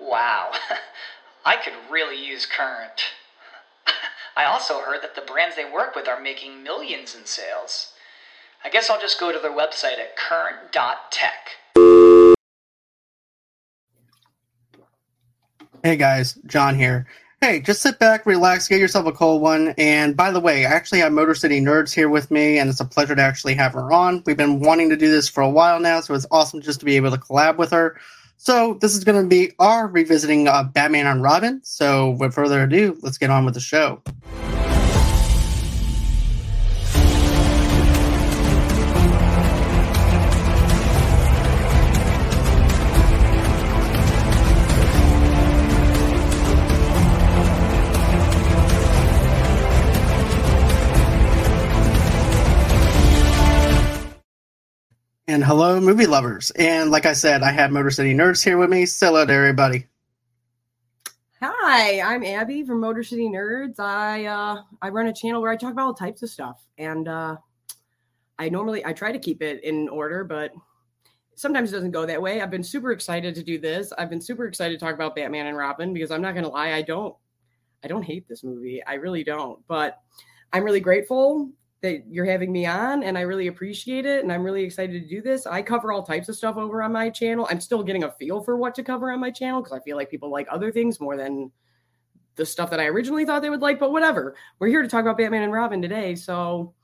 Wow, I could really use Current. I also heard that the brands they work with are making millions in sales. I guess I'll just go to their website at current.tech. Hey guys, John here. Hey, just sit back, relax, get yourself a cold one. And by the way, I actually have Motor City Nerds here with me, and it's a pleasure to actually have her on. We've been wanting to do this for a while now, so it's awesome just to be able to collab with her. So this is going to be our revisiting of Batman and Robin. So with further ado, let's get on with the show. Hello, movie lovers. And like I said, I have Motor City Nerds here with me. Say hello to everybody. Hi, I'm Abby from Motor City Nerds. I uh, I run a channel where I talk about all types of stuff, and uh, I normally I try to keep it in order, but sometimes it doesn't go that way. I've been super excited to do this. I've been super excited to talk about Batman and Robin because I'm not going to lie, I don't I don't hate this movie. I really don't, but I'm really grateful that you're having me on and I really appreciate it and I'm really excited to do this. I cover all types of stuff over on my channel. I'm still getting a feel for what to cover on my channel because I feel like people like other things more than the stuff that I originally thought they would like, but whatever. We're here to talk about Batman and Robin today, so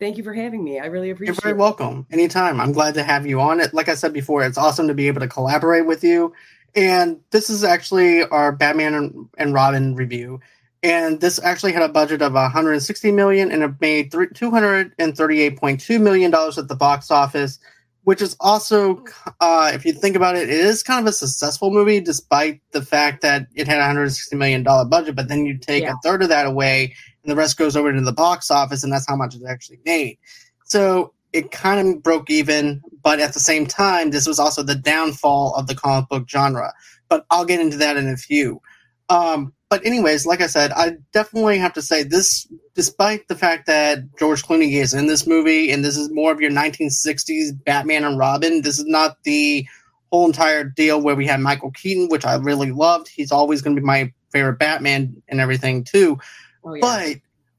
thank you for having me. I really appreciate You're very welcome. Anytime. I'm glad to have you on it. Like I said before, it's awesome to be able to collaborate with you. And this is actually our Batman and, and Robin review and this actually had a budget of 160 million and it made 238.2 million dollars at the box office which is also uh, if you think about it it is kind of a successful movie despite the fact that it had a 160 million dollar budget but then you take yeah. a third of that away and the rest goes over to the box office and that's how much it actually made. So it kind of broke even but at the same time this was also the downfall of the comic book genre but i'll get into that in a few um, but anyways, like I said, I definitely have to say this, despite the fact that George Clooney is in this movie, and this is more of your 1960s Batman and Robin. This is not the whole entire deal where we had Michael Keaton, which I really loved. He's always going to be my favorite Batman and everything too. Oh, yeah. But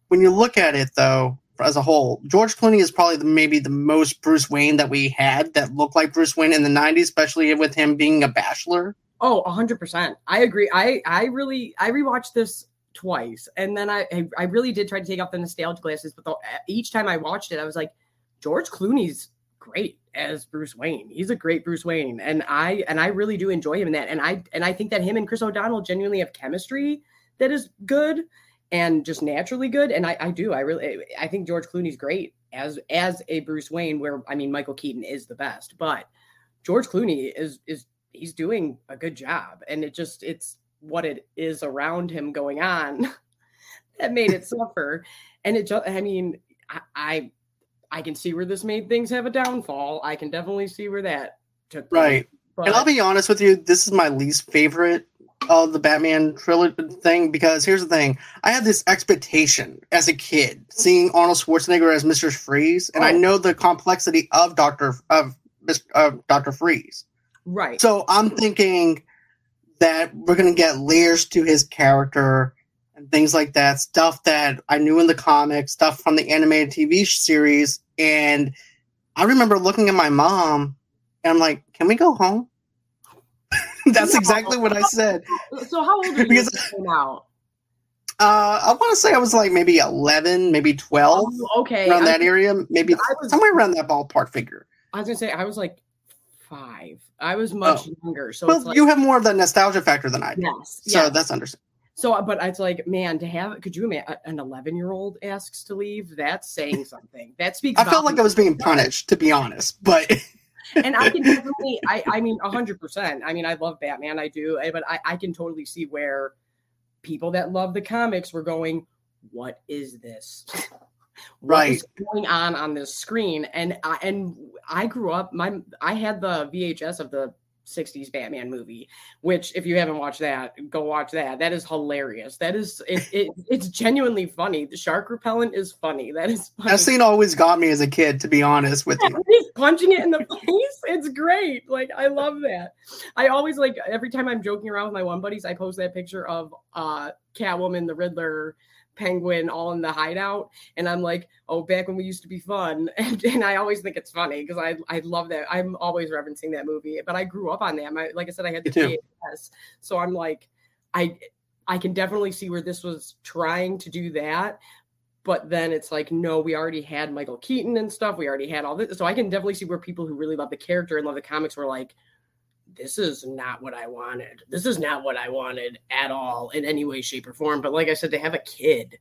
when you look at it, though, as a whole, George Clooney is probably the, maybe the most Bruce Wayne that we had that looked like Bruce Wayne in the 90s, especially with him being a bachelor. Oh, hundred percent. I agree. I I really I rewatched this twice, and then I I really did try to take off the nostalgia glasses, but the, each time I watched it, I was like, George Clooney's great as Bruce Wayne. He's a great Bruce Wayne, and I and I really do enjoy him in that. And I and I think that him and Chris O'Donnell genuinely have chemistry that is good and just naturally good. And I I do I really I think George Clooney's great as as a Bruce Wayne. Where I mean Michael Keaton is the best, but George Clooney is is he's doing a good job and it just it's what it is around him going on that made it suffer. And it just i mean I, I, I can see where this made things have a downfall. I can definitely see where that took right. But, and i'll be honest with you this is my least favorite of the batman trilogy thing because here's the thing i had this expectation as a kid seeing arnold schwarzenegger as mr freeze and oh. i know the complexity of dr of, of dr freeze Right. So I'm thinking that we're going to get layers to his character and things like that, stuff that I knew in the comics, stuff from the animated TV series. And I remember looking at my mom and I'm like, can we go home? That's exactly what I said. So how old are you because, now? Uh, I want to say I was like maybe 11, maybe 12. Oh, okay. Around I, that area. Maybe was, somewhere around that ballpark figure. I was going to say, I was like five. I was much oh. younger. So well, like, you have more of the nostalgia factor than I do. Yes. So yes. that's understandable. So, but it's like, man, to have, could you imagine an 11 year old asks to leave? That's saying something. That speaks. I felt like I was being punished, to be honest, but. and I can definitely, I, I mean, hundred percent. I mean, I love Batman, I do, eh, but I, I can totally see where people that love the comics were going, "What is this? Right. going on on this screen?" And I, and I grew up. My I had the VHS of the. 60s Batman movie, which if you haven't watched that, go watch that. That is hilarious. That is it, it it's genuinely funny. The shark repellent is funny. That is funny. That scene always got me as a kid, to be honest with Yeah, you. he's punching it in the face. It's great. Like I love that. I always like every time I'm joking around with my one buddies, I post that picture of uh Catwoman, the Riddler, Penguin, all in the hideout, and I'm like, oh, back when we used to be fun, and, and I always think it's funny because I I love that. I'm always referencing that movie, but I grew up on that. My, like I said, I had the. VHS, so I'm like, I I can definitely see where this was trying to do that but then it's like no we already had michael keaton and stuff we already had all this so i can definitely see where people who really love the character and love the comics were like this is not what i wanted this is not what i wanted at all in any way shape or form but like i said to have a kid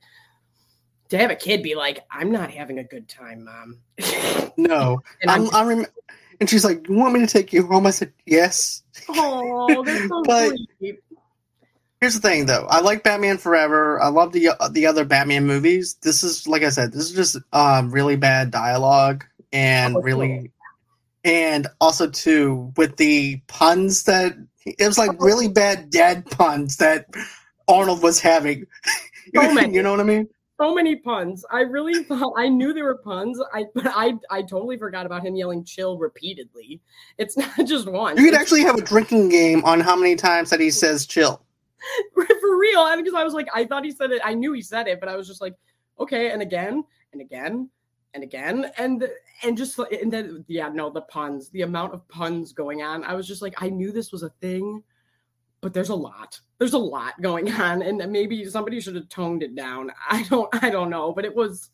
to have a kid be like i'm not having a good time mom No, and i'm I'm, rem- and she's like, "You want me to take you home?" I said, "Yes." oh that's so But- sweet Here's the thing, though. I like Batman Forever. I love the the other Batman movies. This is, like I said, this is just um, really bad dialogue and Oh, really, and also too with the puns that it was like really bad dad puns that Arnold was having. So many. you know what I mean? so many puns. I really thought I knew there were puns. I but I I totally forgot about him yelling "chill" repeatedly. It's not just one. You could It's- actually have a drinking game on how many times that he says "chill." for real. I because I was like, I thought he said it. I knew he said it, but I was just like, okay, and again, and again, and again, and and just and then yeah, no, the puns, the amount of puns going on. I was just like, I knew this was a thing, but there's a lot. There's a lot going on, and maybe somebody should have toned it down. I don't, I don't know, but it was.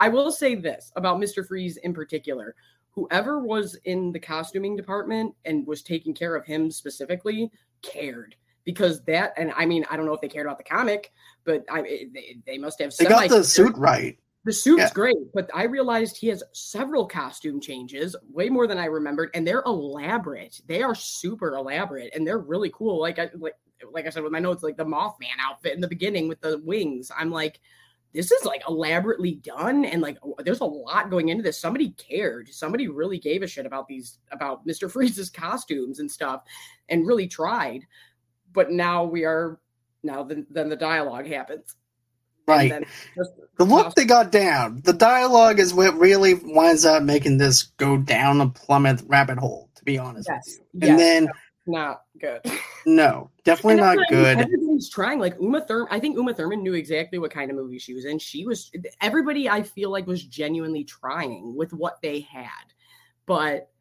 I will say this about Mister Freeze in particular. Whoever was in the costuming department and was taking care of him specifically cared because that and I mean I don't know if they cared about the comic, but I they, they must have. They got the suit right. The suit's Yeah. great, but I realized he has several costume changes, way more than I remembered, and they're elaborate. They are super elaborate, and they're really cool. Like I like like I said with my notes, like the Mothman outfit in the beginning with the wings. I'm like, this is like elaborately done, and like there's a lot going into this. Somebody cared. Somebody really gave a shit about these about Mister Freeze's costumes and stuff, and really tried. But now we are now then then the dialogue happens. Right. The look they got down, the dialogue is what really winds up making this go down a plummet rabbit hole. To be honest Yes, with you, yes. and then not good. no, definitely not good. Everybody's trying. Like Uma Thurman, I think Uma Thurman knew exactly what kind of movie she was in. She was everybody. I feel like was genuinely trying with what they had, but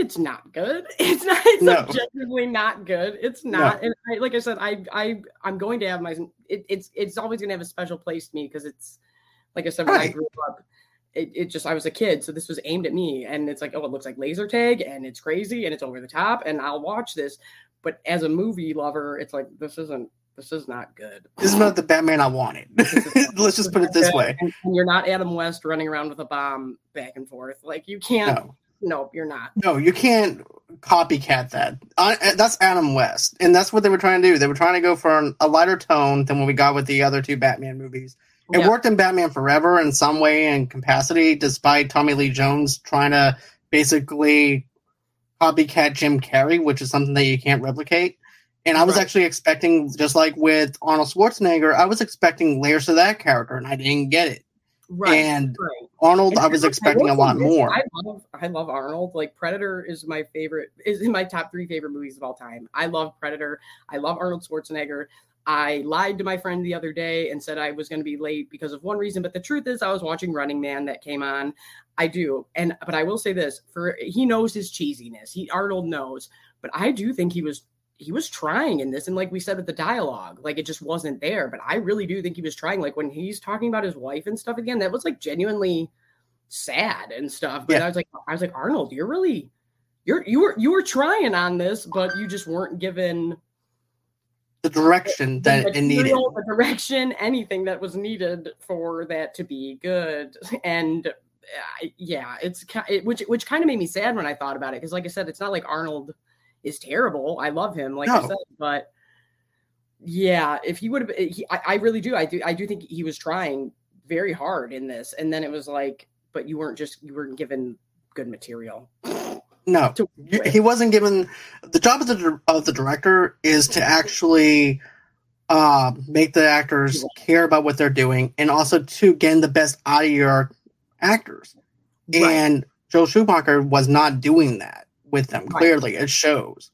it's not good. It's not. It's No. objectively not good. It's not. And I, like I said, I I I'm going to have my. It, it's it's always going to have a special place to me because it's like I said when I grew up. It, it just I was a kid, so this was aimed at me, and it's like, oh, it looks like laser tag, and it's crazy, and it's over the top, and I'll watch this. But as a movie lover, it's like this isn't this is not good. This is not the Batman I wanted. Let's just put it this way. And, and you're not Adam West running around with a bomb back and forth. Like you can't. No, No, you're not. no, you can't copycat that. I, that's Adam West, and that's what they were trying to do. They were trying to go for an, a lighter tone than what we got with the other two Batman movies. It Yeah. worked in Batman Forever in some way and capacity, despite Tommy Lee Jones trying to basically copycat Jim Carrey, which is something that you can't replicate. And I was Right. actually expecting, just like with Arnold Schwarzenegger, I was expecting layers to that character, and I didn't get it. Right. And right. Arnold, And I was expecting a lot this, more. I love I love Arnold. Like Predator is my favorite is in my top three favorite movies of all time. I love Predator. I love Arnold Schwarzenegger. I lied to my friend the other day and said I was going to be late because of one reason, but the truth is I was watching Running Man that came on. I do. And but I will say this, for he knows his cheesiness. He Arnold knows, but I do think he was he was trying in this and like we said with the dialogue like it just wasn't there but i really do think he was trying like when he's talking about his wife and stuff again that was like genuinely sad and stuff but Yeah. i was like i was like arnold you're really you're you were you were trying on this but you just weren't given the direction the that it needed. the direction anything that was needed for that to be good and uh, yeah, it's it, which which kind of made me sad when I thought about it because, like I said, it's not like Arnold is terrible. I love him, like I said, but yeah, if he would have, he, I, I really do. I do. I do think he was trying very hard in this, and then it was like, but you weren't just you weren't given good material. No, he wasn't given the job of the of the director is to actually uh, make the actors care about what they're doing and also to get the best out of your actors. Right. And Joel Schumacher was not doing that with them. Right. Clearly, it shows.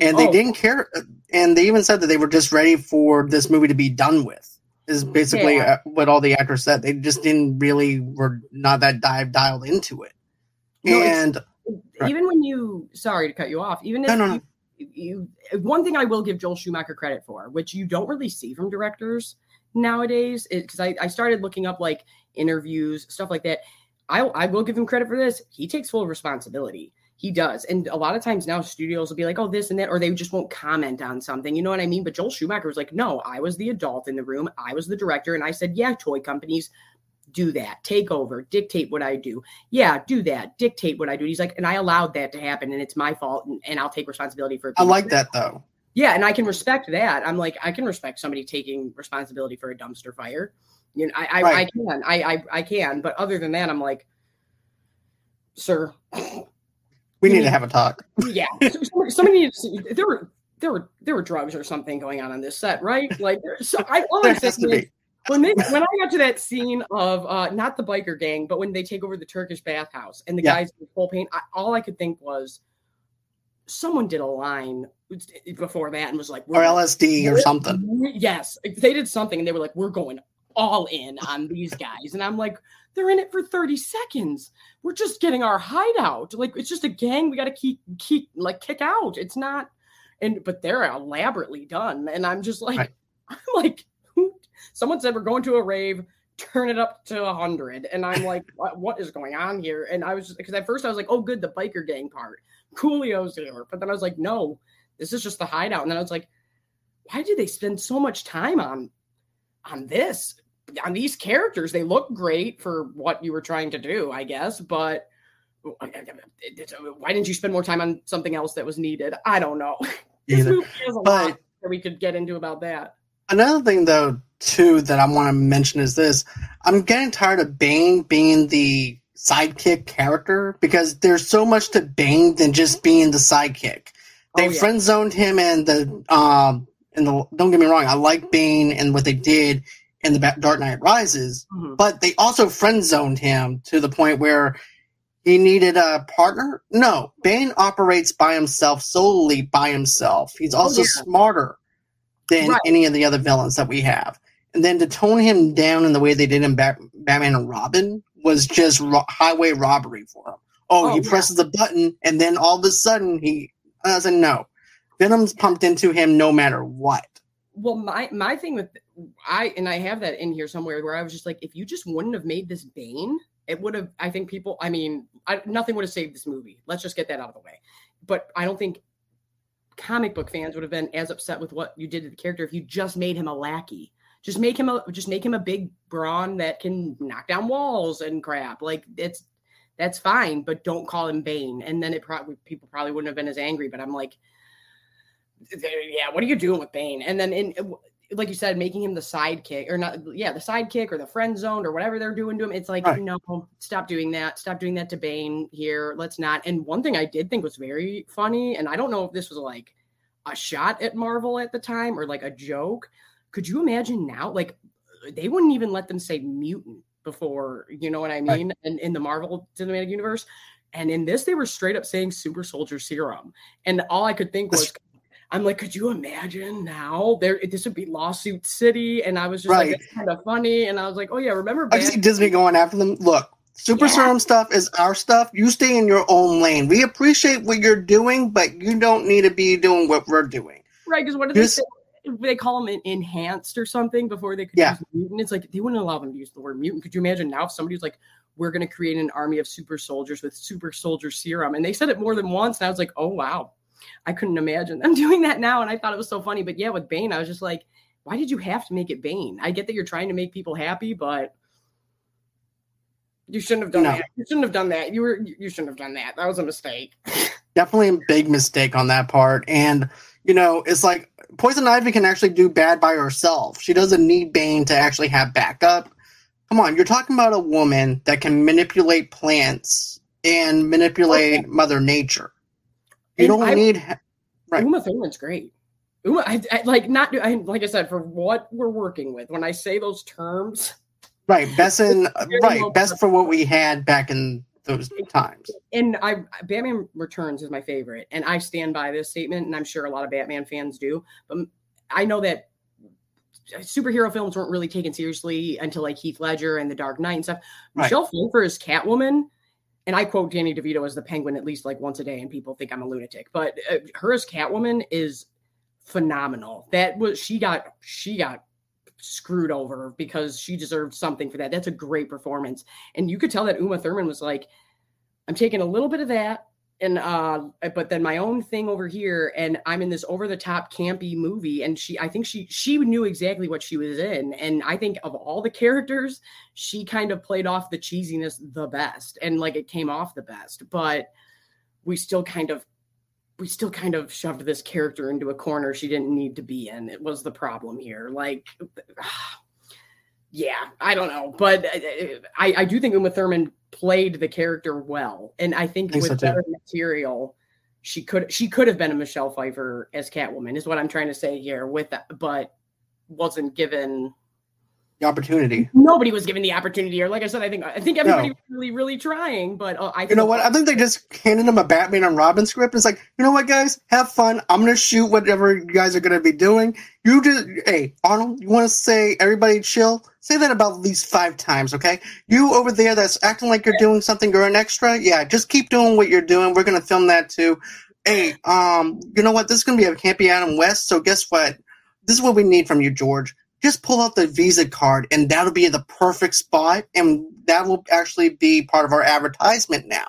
And they Oh, didn't care. And they even said that they were just ready for this movie to be done with. Is basically Yeah. uh, what all the actors said. They just didn't really were not that dive dialed into it. No, and Right. even when you sorry to cut you off even if no, no. You, you one thing i will give joel schumacher credit for which you don't really see from directors nowadays because I, I started looking up like interviews stuff like that I, I will give him credit for this he takes full responsibility he does. And a lot of times now studios will be like oh this and that or they just won't comment on something. You know what i mean? But joel schumacher was like no i was the adult in the room. I was the director. And i said yeah toy companies do that. Take over. Dictate what i do. Yeah, do that, dictate what I do. He's like, and I allowed that to happen, and it's my fault, and, and I'll take responsibility for it. I like that though. Yeah, and I can respect that. I'm like, I can respect somebody taking responsibility for a dumpster fire. You know, I I, I can, I, I I can, but other than that, I'm like, sir, We need to have a talk. yeah, somebody, somebody needs there were there were there were drugs or something going on on this set, right? Like, so I all I'm has to saying is, be. when they when I got to that scene of uh not the biker gang, but when they take over the Turkish bathhouse and the Yeah. guys in full paint, I, all I could think was someone did a line before that and was like, Or "We're- LSD or something. Yes, they did something and they were like, "We're going all in on these guys," and I'm like, "They're in it for 30 seconds. We're just getting our hideout. Like it's just a gang. We got to keep keep like kick out. It's not." And but they're elaborately done, and I'm just like, Right. I'm like. Someone said we're going to a rave. Turn it up to a hundred, and I'm like, what, what is going on here? And I was because at first I was like, oh, good, the biker gang part. Coolio's here, but then I was like, no, this is just the hideout. And then I was like, why did they spend so much time on on this on these characters? They look great for what you were trying to do, I guess, but why didn't you spend more time on something else that was needed? I don't know. This movie has a But- lot that we could get into about that. Another thing, though, too, that I want to mention is this: I'm getting tired of Bane being the sidekick character because there's so much to Bane than just being the sidekick. They Oh, yeah. friend zoned him and the um and the don't get me wrong, I like Bane and what they did in the Dark Knight Rises, Mhm. but they also friend zoned him to the point where he needed a partner. No, Bane operates by himself, solely by himself. He's also Oh, yeah. smarter than Right. any of the other villains that we have. And then to tone him down in the way they did in Bat- Batman and Robin was just ro- highway robbery for him. Oh, Oh, he yeah. presses the button, and then all of a sudden he said no. Venom's pumped into him no matter what. Well, my my thing with I and I have that in here somewhere where I was just like, if you just wouldn't have made this Bane, it would have. I think people. I mean, I, nothing would have saved this movie. Let's just get that out of the way. But I don't think comic book fans would have been as upset with what you did to the character if you just made him a lackey. Just make him a just make him a big brawn that can knock down walls and crap. Like it's that's fine, but don't call him Bane. And then it probably people probably wouldn't have been as angry. But I'm like, yeah, what are you doing with Bane? And then in like you said, making him the sidekick or not, yeah, the sidekick or the friend zone or whatever they're doing to him. It's like, Right. no, stop doing that. Stop doing that to Bane here. Let's not. And one thing I did think was very funny, and I don't know if this was like a shot at Marvel at the time or like a joke. Could you imagine now? Like they wouldn't even let them say mutant before, you know what I Right. mean? And in the Marvel Cinematic Universe. And in this, they were straight up saying super soldier serum. And all I could think was, I'm like, could you imagine now? There, this would be lawsuit city, and I was just Right. like, it's kind of funny. And I was like, oh yeah, remember? I see Disney going after them. Look, Super Yeah. Serum stuff is our stuff. You stay in your own lane. We appreciate what you're doing, but you don't need to be doing what we're doing. right? Because what This- they say? They call them enhanced or something before they could Yeah. use mutant. It's like they wouldn't allow them to use the word mutant. Could you imagine now if somebody's like, we're going to create an army of super soldiers with super soldier serum, and they said it more than once, and I was like, oh wow, I couldn't imagine them doing that now, and I thought it was so funny. But yeah, with Bane, I was just like, why did you have to make it Bane? I get that you're trying to make people happy, but You shouldn't have done No. that. You shouldn't have done that. You were you shouldn't have done that. That was a mistake. definitely a big mistake on that part. And you know, it's like Poison Ivy can actually do bad by herself. She doesn't need Bane to actually have backup. Come on, you're talking about a woman that can manipulate plants and manipulate oh, Mother Nature. You And don't I- need. Right. Uma Thurman's great. Uma, I, I like not. I, like I said, for what we're working with, when I say those terms, Right, best in right, best for what we had back in those times. and I Batman Returns is my favorite, and I stand by this statement, and I'm sure a lot of Batman fans do. But I know that superhero films weren't really taken seriously until like Heath Ledger and The Dark Knight and stuff. Right. Michelle Pfeiffer is Catwoman, and I quote Danny DeVito as the Penguin at least like once a day, and people think I'm a lunatic. But uh, her as Catwoman is phenomenal. That was she got she got screwed over because she deserved something for that. That's a great performance, and you could tell that Uma Thurman was like, I'm taking a little bit of that. And uh, but then my own thing over here, and I'm in this over the top campy movie, and she, I think she, she knew exactly what she was in, and I think of all the characters, she kind of played off the cheesiness the best, and like it came off the best. But we still kind of, we still kind of shoved this character into a corner she didn't need to be in. It was the problem here. Like, yeah, I don't know, but uh, I, I do think Uma Thurman played the character well, and I think, Think so, with too. better material, she could she could have been a Michelle Pfeiffer as Catwoman, is what I'm trying to say here. With that, but wasn't given. The opportunity. Nobody was given the opportunity, or like I said, I think I think everybody No. was really really trying, but uh, I think You know what? I think they just handed him a Batman and Robin script. It's like, you know what, guys? Have fun. I'm gonna shoot whatever you guys are gonna be doing. You just, hey, Arnold, you want to say everybody chill? Say that about at least five times, okay? You over there that's acting like you're doing something, you're an extra. Yeah, just keep doing what you're doing. We're gonna film that too. Hey, um, you know what? This is gonna be a Campy Adam West. So guess what? This is what we need from you, George. Just pull out the Visa card, and that'll be the perfect spot, and that will actually be part of our advertisement now.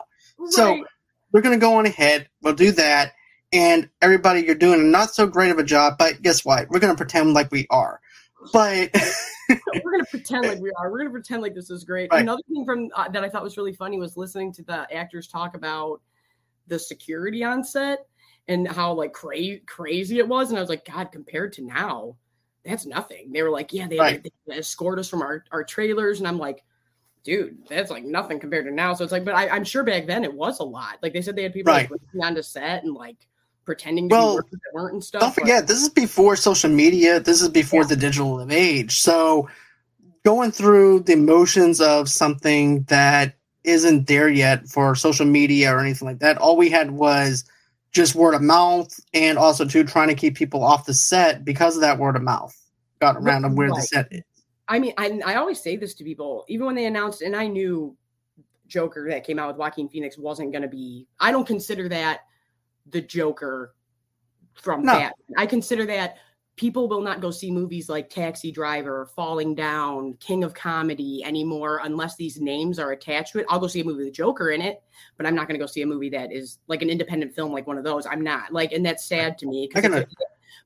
So we're going to go on ahead. We'll do that. And everybody, you're doing a not so great of a job, but guess what? We're going to pretend like we are. But we're gonna pretend like we are. We're gonna pretend like this is great. Right. Another thing from uh, that I thought was really funny was listening to the actors talk about the security on set and how like cra- crazy it was. And I was like, God, compared to now, that's nothing. They were like, Yeah, they, Right. they escort us from our our trailers, and I'm like. Dude, that's like nothing compared to now. So it's like, but I, I'm sure back then it was a lot. Like they said, they had people like Right. breaking set and like pretending to Well, be workers that weren't and stuff. don't forget, this is before social media. This is before Yeah. the digital age. So going through the emotions of something that isn't there yet for social media or anything like that, all we had was just word of mouth and also too trying to keep people off the set because of that word of mouth got around of where the set is. I mean, I, I always say this to people, even when they announced, and I knew Joker that came out with Joaquin Phoenix wasn't going to be. I don't consider that the Joker from No. Batman. I consider that people will not go see movies like Taxi Driver, Falling Down, King of Comedy anymore unless these names are attached to it. I'll go see a movie with Joker in it, but I'm not going to go see a movie that is like an independent film like one of those. I'm not like, and that's sad to me. 'cause I can-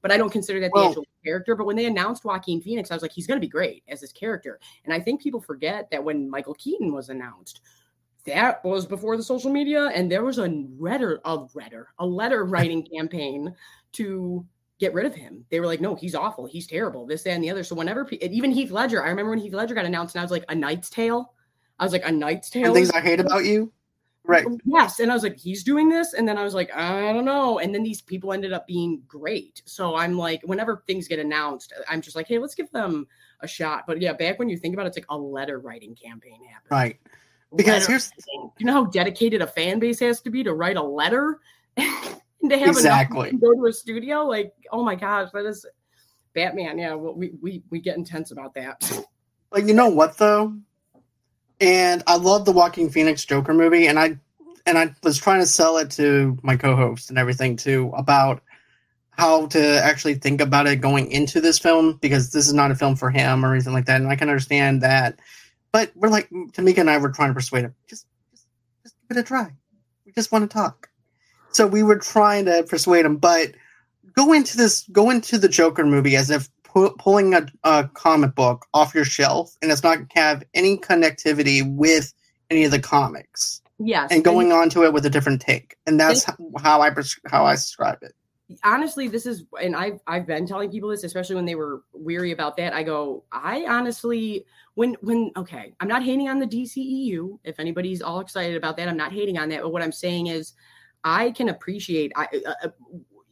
but I don't consider that the Well- actual character. But when they announced Joaquin Phoenix, I was like, he's going to be great as this character. And I think people forget that when Michael Keaton was announced, that was before the social media, and there was a letter, a letter, a letter writing campaign to get rid of him. They were like, no, he's awful, he's terrible, this, that, and the other. So whenever even Heath Ledger, I remember when Heath Ledger got announced, and I was like, a Knight's Tale. I was like, a Knight's Tale. And things I hate about you. Right. Yes. And I was like, he's doing this. And then I was like, I don't know. And then these people ended up being great. So I'm like, whenever things get announced, I'm just like, hey, let's give them a shot. But yeah, back when you think about it, it's like a letter writing campaign happened. Right. Because Letter here's writing. you know how dedicated a fan base has to be to write a letter to have Exactly. to go to a studio. Like, oh my gosh, that is Batman. Yeah, well, we we we get intense about that. But you know what though? And I love the Joaquin Phoenix Joker movie, and I and I was trying to sell it to my co-host and everything too about how to actually think about it going into this film because this is not a film for him or anything like that, and I can understand that. But we're like Tamika and I were trying to persuade him just just just give it a try. We just want to talk. So we were trying to persuade him, but go into this go into the Joker movie as if pu- pulling a, a comic book off your shelf and it's not have any connectivity with any of the comics yes and going on to it with a different take. And that's h- how I pres- how I describe it. honestly this is and i've i've been telling people this especially when they were weary about that i go i honestly when when okay i'm not hating on the dceu if anybody's all excited about that i'm not hating on that but what i'm saying is i can appreciate i uh, uh,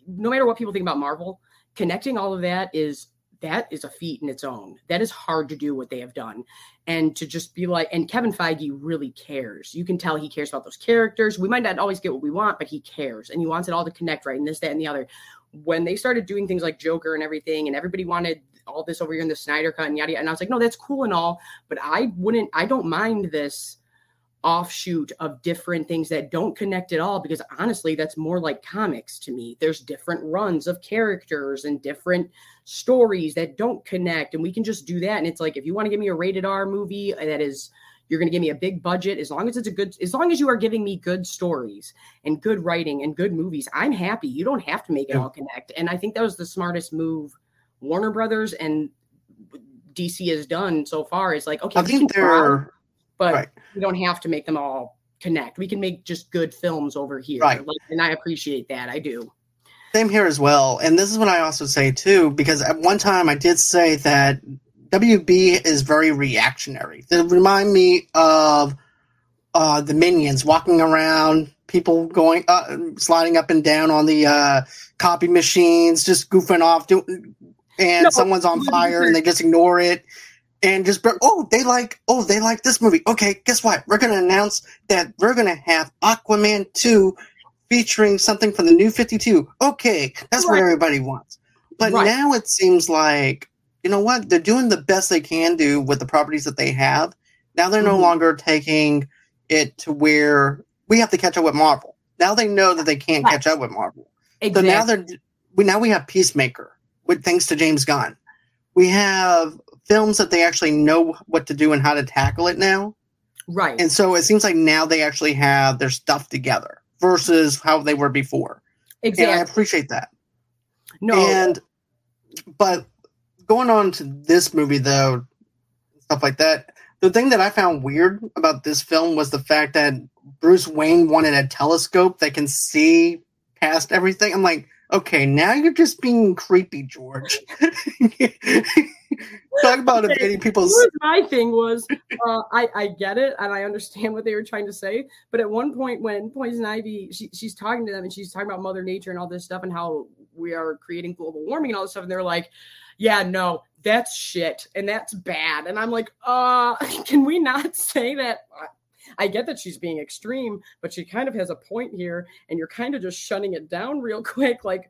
no matter what people think about marvel connecting all of that is that is a feat in its own. That is hard to do what they have done. And to just be like and kevin feige really cares. You can tell he cares about those characters. We might not always get what we want but he cares. And he wants it all to connect right and this that and the other. When they started doing things like joker and everything and everybody wanted all this over here in the snyder cut and yada yada and i was like no that's cool and all but i wouldn't i don't mind this offshoot of different things that don't connect at all because honestly that's more like comics to me. There's different runs of characters and different stories that don't connect and we can just do that. And it's like if you want to give me a rated r movie uh, that is you're going to give me a big budget as long as it's a good as long as you are giving me good stories and good writing and good movies i'm happy. You don't have to make it all connect. And i think that was the smartest move warner brothers and dc has done so far. Is like okay I think they're but right. we don't have to make them all connect we can make just good films over here Right. like, and i appreciate that i do Same here as well. And this is what I also say too, because at one time I did say that WB is very reactionary. They remind me of uh, the minions walking around, people going uh, sliding up and down on the uh, copy machines, just goofing off, do- and No, someone's on fire and they just ignore it. And just oh they like oh they like this movie. Okay guess what? We're gonna announce that we're gonna have Aquaman two featuring something from the new 52 okay that's what everybody wants. But Right. now it seems like you know what? They're doing the best they can do with the properties that they have. Now they're no Mhm. longer taking it to where we have to catch up with marvel. Now they know that they can't Right. catch up with marvel. Exactly. so now they're we now we have peacemaker with thanks to james gunn. We have films that they actually know what to do and how to tackle it now right and so it seems like now they actually have their stuff together versus how they were before. exactly And I appreciate that. no And but going on to this movie though, stuff like that. The thing that I found weird about this film was the fact that Bruce Wayne wanted a telescope that can see past everything. I'm like, okay, now you're just being creepy, George. Talk about Okay. invading people's my thing was uh, I, I get it and I understand what they were trying to say, but at one point when Poison Ivy she, she's talking to them and she's talking about Mother Nature and all this stuff and how we are creating global warming and all this stuff, and they're like, Yeah, no, that's shit and that's bad. And I'm like, uh, can we not say that? I get that she's being extreme, but she kind of has a point here, and you're kind of just shutting it down real quick, like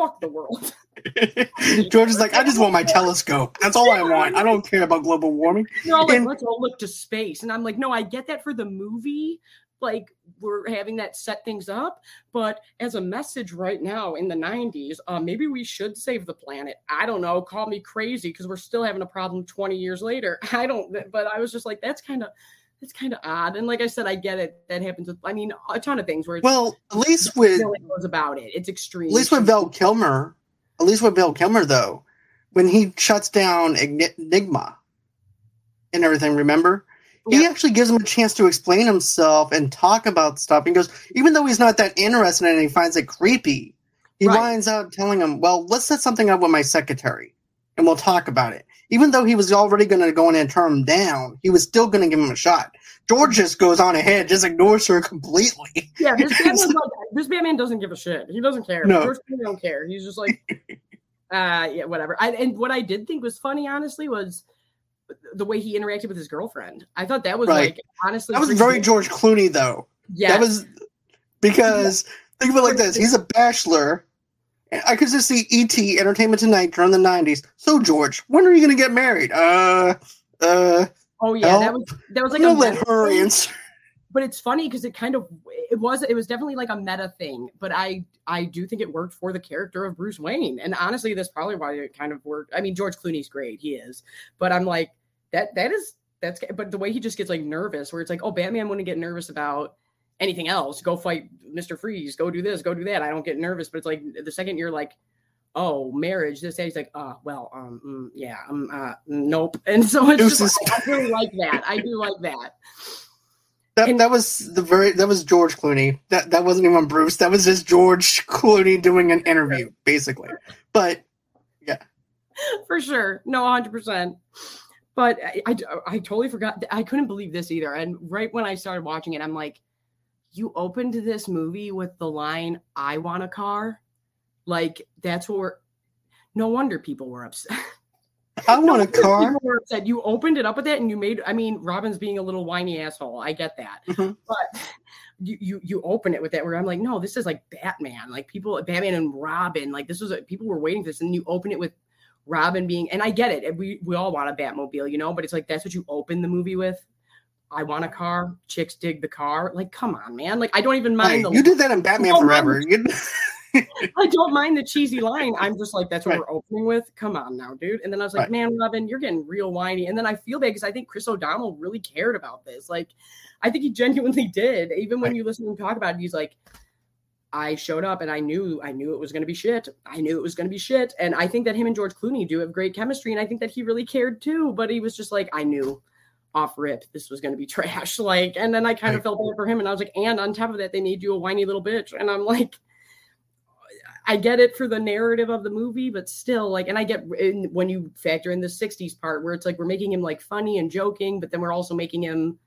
fuck the world. George is like, I just want my telescope. That's all I want. I don't care about global warming. All like, And- let's all look to space. And I'm like, no, I get that for the movie. Like, we're having that set things up. But as a message right now in the 90s, uh, maybe we should save the planet. I don't know. Call me crazy because we're still having a problem 20 years later. I don't, but I was just like, that's kind of. It's kind of odd, and like I said, I get it. That happens with, I mean, a ton of things where it's Well, at least with goes about it. It's extreme. at least with Val Kilmer, at least with Val Kilmer though, when he shuts down Enigma and everything, remember? He Yeah. actually gives him a chance to explain himself and talk about stuff. He goes, even though he's not that interested in it, he finds it creepy. He Right. winds up telling him, "Well, let's set something up with my secretary, and we'll talk about it." Even though he was already going to go in and turn him down, he was still going to give him a shot. George just goes on ahead, just ignores her completely. Yeah, this Batman's like, this Batman doesn't give a shit. He doesn't care. No. George Clooney don't care. He's just like, uh, yeah, whatever. I, and what I did think was funny, honestly, was the way he interacted with his girlfriend. I thought that was Right. like honestly That was very good. George Clooney, though. Yeah, That was because think of it like this: he's a bachelor. I could just see ET Entertainment Tonight during the '90s. So, George, when are you going to get married? Uh, uh. oh yeah, that was that was I'm like a gonna let her thing. answer. but it's funny because it kind of it was it was definitely like a meta thing but i i do think it worked for the character of bruce wayne and honestly that's probably why it kind of worked i mean george clooney's great he is but i'm like that that is that's but the way he just gets like nervous where it's like oh batman wouldn't get nervous about anything else go fight mr freeze go do this go do that i don't get nervous but it's like the second you're like oh marriage this that he's like uh well um mm, yeah um uh nope and so it's just Deuces. like, i really like that i do like that That, And- that was the very that was George Clooney. That that wasn't even Bruce. That was just George Clooney doing an interview, basically. But yeah, for sure. No, 100%. But I, I, I totally forgot. I couldn't believe this either. And right when I started watching it, I'm like, you opened this movie with the line, I want a car. Like, that's what we're. No wonder people were upset. I No want a car. People were upset. You opened it up with that and you made, I mean, Robin's being a little whiny asshole. I get that. Mhm. But you, you you open it with that where I'm like, no, this is like Batman. Like people, Batman and Robin. Like this was a, people were waiting for this, and you open it with Robin being, and I get it. We we all want a Batmobile, you know, but it's like that's what you open the movie with. I want a car. Chicks dig the car. Like, come on, man. Like, I don't even mind Hey, the. you did that in Batman Forever. I don't mind the cheesy line. I'm just like, that's what Right. we're opening with. Come on now, dude. And then I was like, Right. man, Robin, you're getting real whiny. And then I feel bad because I think Chris O'Donnell really cared about this. Like, I think he genuinely did. Even when Right. you listen to him talk about it, he's like, I showed up and I knew I knew it was going to be shit. I knew it was going to be shit. And I think that him and George Clooney do have great chemistry. And I think that he really cared too. But he was just like, I knew off rip this was going to be trash. Like, and then I kind of felt bad for him. And I was like, and on top of that, they made you a whiny little bitch. And I'm like, I get it for the narrative of the movie, but still, like, and I get in, when you factor in the '60s part where it's like we're making him like funny and joking, but then we're also making him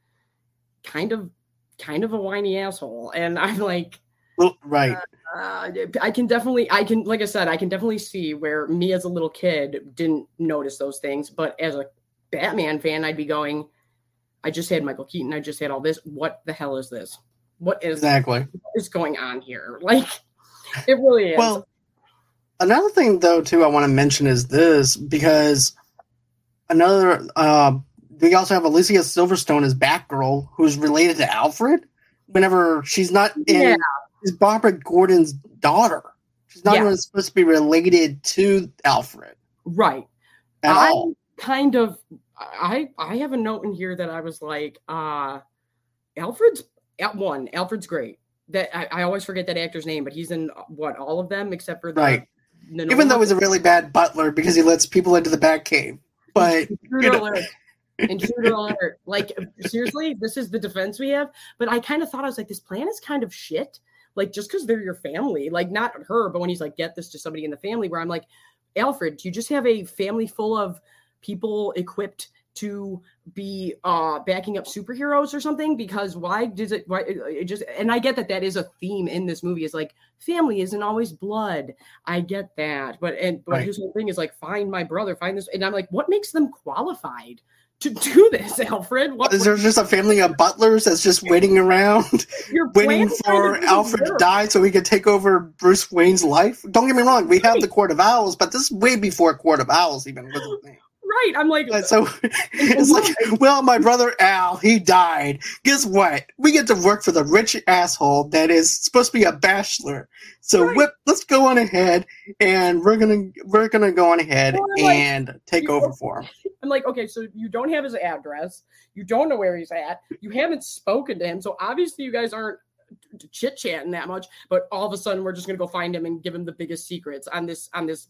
kind of, kind of a whiny asshole. And I'm like, well, right. uh, I can definitely, I can, like I said, I can definitely see where me as a little kid didn't notice those things, but as a Batman fan, I'd be going, I just had Michael Keaton, I just had all this. What the hell is this? What is Exactly. what is going on here? Like, it really is. Well, another thing though too I want to mention is this because another uh, we also have Alicia Silverstone as Batgirl, who's related to Alfred. Whenever she's not in, Yeah. is Barbara Gordon's daughter. She's not Yeah. even supposed to be related to Alfred right. at I all. kind of I I have a note in here that I was like, uh Alfred's at one, Alfred's great. That I, I always forget that actor's name, but he's in uh, what all of them except for the Right. the Even though he's a really bad butler because he lets people into the Batcave, But Intruder you know. alert. Intruder alert. Like seriously, this is the defense we have. But I kind of thought I was like, this plan is kind of shit. Like just because they're your family, like not her, but when he's like, get this to somebody in the family, where I'm like, Alfred, do you just have a family full of people equipped to be uh backing up superheroes or something because why does it why it just and i get that that is a theme in this movie is like family isn't always blood i get that but and but Right. his whole thing is like find my brother find this and i'm like what makes them qualified to do this alfred what is there just a family of butlers that's just waiting around? waiting for Alfred to die so he could take over Bruce Wayne's life. Don't get me wrong, we have the Court of Owls, but this is way before Court of Owls even was a thing. Right i'm like But so it's like, well, my brother Al, he died. Guess what? We get to work for the rich asshole that is supposed to be a bachelor. So Right. whip, let's go on ahead and we're gonna we're gonna go on ahead Well, like, and take over know- for him. I'm like, okay, so you don't have his address, you don't know where he's at, you haven't spoken to him, so obviously you guys aren't chit chatting that much. But all of a sudden, we're just gonna go find him and give him the biggest secrets on this on this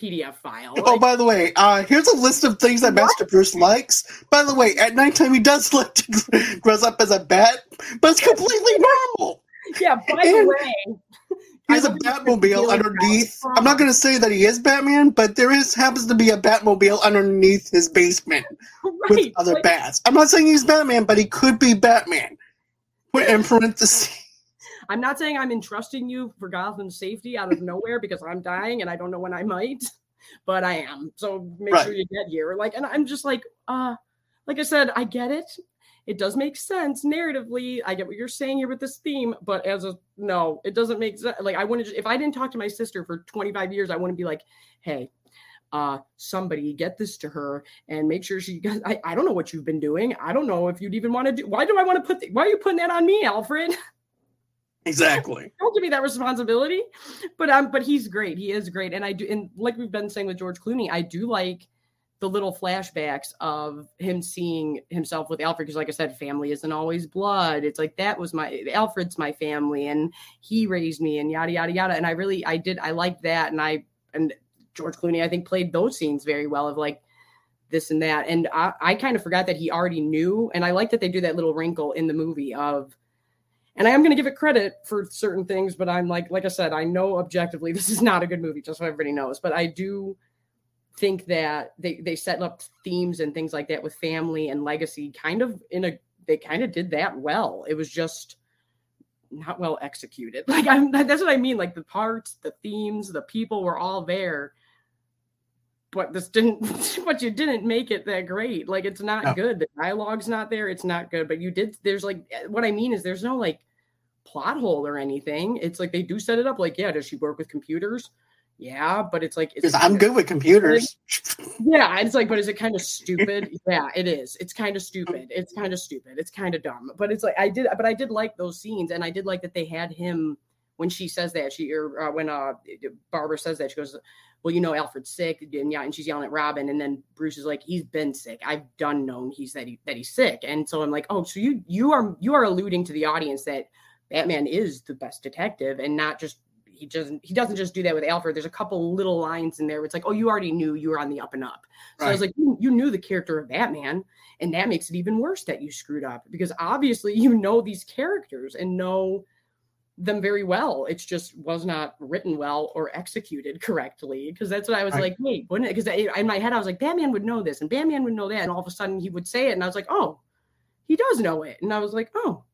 PDF file. Oh, Like, by the way, uh, here's a list of things that What? Master Bruce likes. By the way, at nighttime he does like to dress up as a bat, but it's completely normal. yeah. By the way, He has a Batmobile underneath. I'm not going to say that he is Batman, but there is happens to be a Batmobile underneath his basement with other like, bats. I'm not saying he's Batman, but he could be Batman. Put in parentheses. I'm not saying I'm entrusting you for Gotham's safety out of nowhere because I'm dying and I don't know when I might, but I am. So make Right. sure you get here. Like, and I'm just like, uh, like I said, I get it. It does make sense narratively. I get what you're saying here with this theme, but as a no, it doesn't make sense. Like, I wouldn't, if I didn't talk to my sister for 25 years, I wouldn't be like, hey, uh, somebody get this to her and make sure she does. I, I don't know what you've been doing. I don't know if you'd even want to do. Why do I want to put? The, why are you putting that on me, Alfred? Exactly. don't give me that responsibility. But um, but he's great. He is great, and I do. And like we've been saying with George Clooney, I do like the little flashbacks of him seeing himself with Alfred. Because like I said, family isn't always blood. It's like that was my Alfred's my family, and he raised me, and yada yada yada. And I really, I did, I like that, and I and George Clooney, I think, played those scenes very well. Of like this and that. And I, I kind of forgot that he already knew. And I like that they do that little wrinkle in the movie of, and I am going to give it credit for certain things, but I'm like, like I said, I know objectively this is not a good movie, just so everybody knows. But I do think that they they set up themes and things like that with family and legacy, kind of in a they kind of did that well. It was just not well executed. Like I'm that's what I mean. Like the parts, the themes, the people were all there but this didn't but you didn't make it that great. Like it's not no. good. The dialogue's not there. It's not good. But you did there's like eh, what i mean is there's no like plot hole or anything. It's like they do set it up like yeah does she work with computers? Yeah but it's like it's i'm good with computers. Yeah it's like but is it kind of stupid? Yeah it is. It's kind of stupid. It's kind of stupid. It's kind of dumb. But it's like i did but i did like those scenes and i did like that they had him when she says that she or uh, when uh barbara says that she goes well, you know, Alfred's sick, and yeah, and she's yelling at Robin, and then Bruce is like, he's been sick. I've done known he's that he that he's sick, and so I'm like, oh, so you you are you are alluding to the audience that Batman is the best detective, and not just he doesn't he doesn't just do that with Alfred. There's a couple little lines in there where it's like, oh, you already knew you were on the up and up. So right. I was like, you, you knew the character of Batman, and that makes it even worse that you screwed up because obviously you know these characters and know them very well. It's just was not written well or executed correctly. Because that's what I was like, wait, wouldn't it? Because in my head, I was like, Batman would know this and Batman would know that. And all of a sudden he would say it. And I was like, oh, he does know it. And I was like, oh,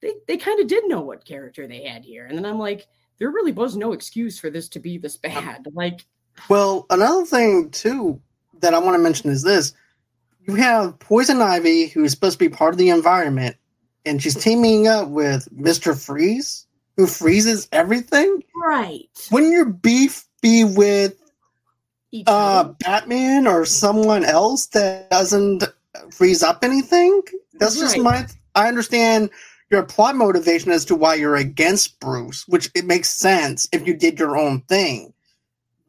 they, they kind of did know what character they had here. And then I'm like, there really was no excuse for this to be this bad. Like, well, another thing too that I want to mention is this you have Poison Ivy, who's supposed to be part of the environment, and she's teaming up with Mr. Freeze, who freezes everything. Right. Wouldn't your beef be with uh, Batman or someone else that doesn't freeze up anything? That's right. just my. I understand your plot motivation as to why you're against Bruce, which it makes sense if you did your own thing.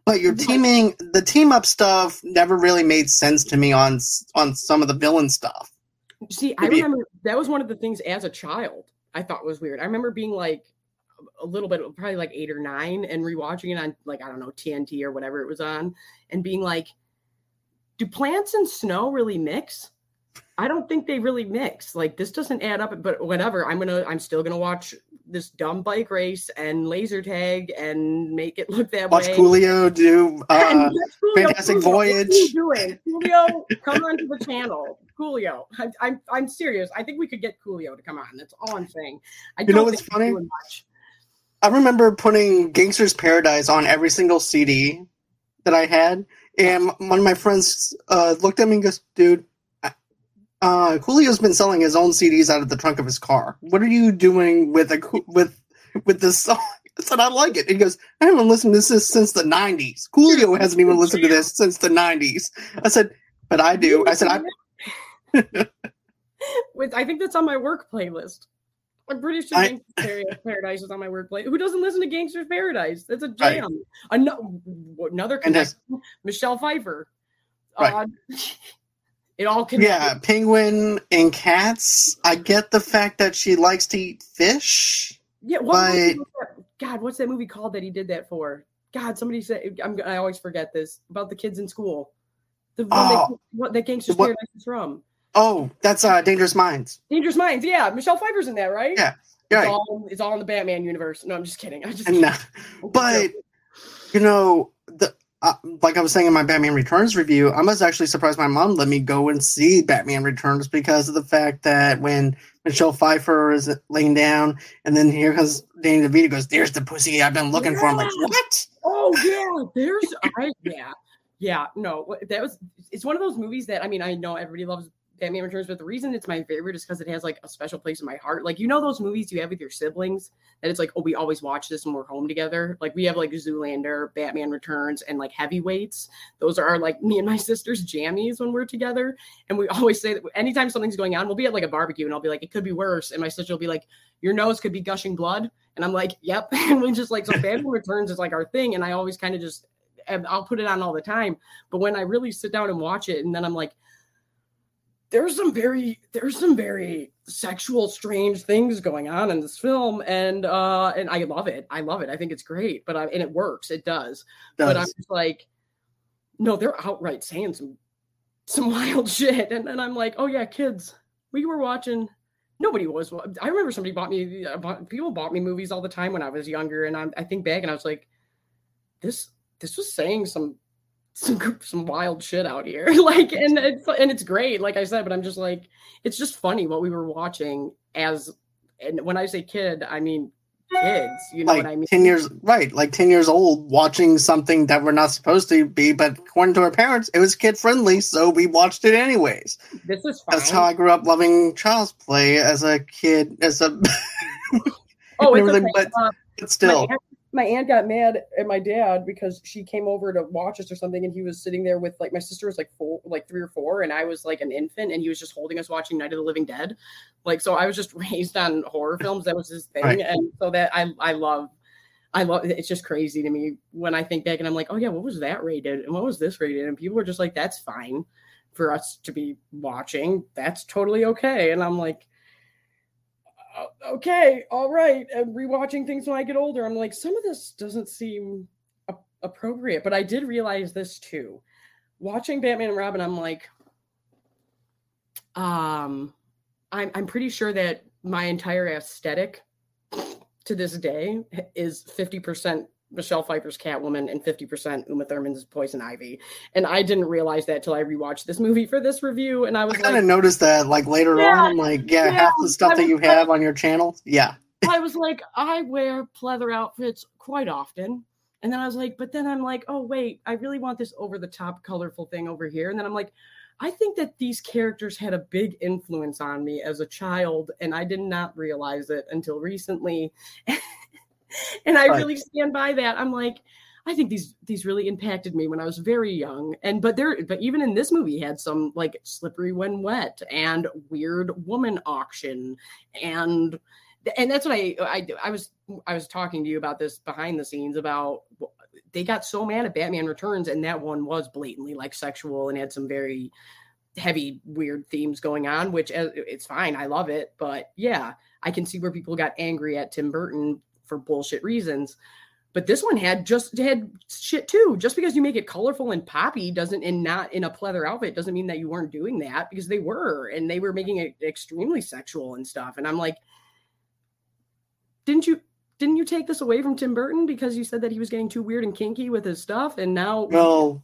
But your teaming, the team up stuff, never really made sense to me on on some of the villain stuff. See, I remember that was one of the things as a child I thought was weird. I remember being like a little bit, probably like eight or nine, and rewatching it on like I don't know TNT or whatever it was on, and being like, "Do plants and snow really mix?" I don't think they really mix. Like this doesn't add up. But whatever, I'm gonna, I'm still gonna watch this dumb bike race and laser tag and make it look that watch way. Watch Coolio do uh, Coolio, Fantastic Coolio, Voyage. What are you doing, Coolio? come onto the channel. Coolio. I, I'm I'm serious. I think we could get Coolio to come on. That's all I'm saying. I you know what's funny? I remember putting Gangsta's Paradise on every single CD that I had, and one of my friends uh, looked at me and goes, "Dude." Uh, Coolio's been selling his own CDs out of the trunk of his car. What are you doing with a with with this song? I said I like it. He goes, I haven't listened to this since the '90s. Coolio hasn't even listened to this since the '90s. I said, but I do. I said I With, I think that's on my work playlist. I'm pretty sure I, Gangsta's Paradise is on my work playlist. Who doesn't listen to Gangsta's Paradise? That's a jam. Right. Another, another connection, Michelle Pfeiffer. Right. Uh, it all connects. Yeah, Penguin and Cats. I get the fact that she likes to eat fish. Yeah, what but... God, what's that movie called that he did that for? God, somebody said I'm, i always forget this about the kids in school. The one oh, that, what that Gangster's what, Paradise is from. Oh, that's uh, Dangerous Minds. Dangerous Minds, yeah. Michelle Pfeiffer's in that, right? Yeah. It's right. all it's all in the Batman universe. No, I'm just kidding. I just no. but you know, the uh, like I was saying in my Batman Returns review, I was actually surprised my mom let me go and see Batman Returns because of the fact that when Michelle Pfeiffer is laying down, and then here comes Danny DeVito goes, "There's the pussy I've been looking yeah. for." I'm like, "What?" Oh yeah, there's I, yeah yeah, no, that was it's one of those movies that I mean, I know everybody loves Batman Returns, but the reason it's my favorite is because it has like a special place in my heart. Like you know those movies you have with your siblings that it's like, oh, we always watch this when we're home together. Like we have like Zoolander, Batman Returns, and like Heavyweights. Those are like me and my sister's jammies when we're together. And we always say that anytime something's going on, we'll be at like a barbecue and I'll be like, it could be worse. And my sister will be like, your nose could be gushing blood. And I'm like, yep. And we just like so Batman Returns is like our thing. And I always kind of just I'll put it on all the time. But when I really sit down and watch it, and then I'm like, there's some very there's some very sexual strange things going on in this film and uh and i love it i love it i think it's great but i and it works it does, does. but i'm just like no they're outright saying some some wild shit. And then I'm like, oh yeah, kids, we were watching. Nobody was. I remember somebody bought me. uh, People bought me movies all the time when I was younger, and I'm, I think back and I was like, this this was saying some some some wild shit out here. like, and it's and it's great, like I said, but I'm just like, it's just funny what we were watching as. And when I say kid, I mean kids. You know like what I mean? 10 years right like 10 years old watching something that we're not supposed to be but according to our parents it was kid friendly so we watched it anyways This is fine. that's how i grew up loving child's play as a kid as a oh, it's okay. but Uh, but still my aunt, got mad at my dad because she came over to watch us or something, and he was sitting there with like my sister was like four, like three or four, and I was like an infant, and he was just holding us watching Night of the Living Dead. Like, so I was just raised on horror films. That was his thing, Right. and so that I I love. I love it's just crazy to me when I think back and I'm like, oh yeah, what was that rated? And what was this rated? And people are just like, that's fine for us to be watching. That's totally okay. And I'm like, "Uh, okay, all right. And rewatching things when I get older, I'm like, some of this doesn't seem a- appropriate. But I did realize this too. Watching Batman and Robin, I'm like, um, I'm I'm pretty sure that my entire aesthetic to this day is 50% Michelle Pfeiffer's Catwoman and 50% Uma Thurman's Poison Ivy. And I didn't realize that till I rewatched this movie for this review. And I i was kind like, of noticed that like later Yeah, on i'm like yeah, yeah, half the stuff I that you have on your channel yeah I was like, I wear pleather outfits quite often. And then I was like, but then I'm like, oh, wait, I really want this over the top colorful thing over here. And then I'm like, I think that these characters had a big influence on me as a child, and I did not realize it until recently. and I Right. really stand by that. I'm like, I think these these really impacted me when I was very young. And but there but even in this movie had some like slippery when wet and weird woman auction and and that's what I, I I was I was talking to you about this behind the scenes about they got so mad at Batman Returns and that one was blatantly like sexual and had some very heavy weird themes going on which uh, it's fine I love it but yeah I can see where people got angry at Tim Burton for bullshit reasons. But this one had just had shit too. Just because you make it colorful and poppy doesn't and not in a pleather outfit doesn't mean that you weren't doing that because they were and they were making it extremely sexual and stuff. And I'm like didn't you didn't you take this away from Tim Burton because you said that he was getting too weird and kinky with his stuff? And now well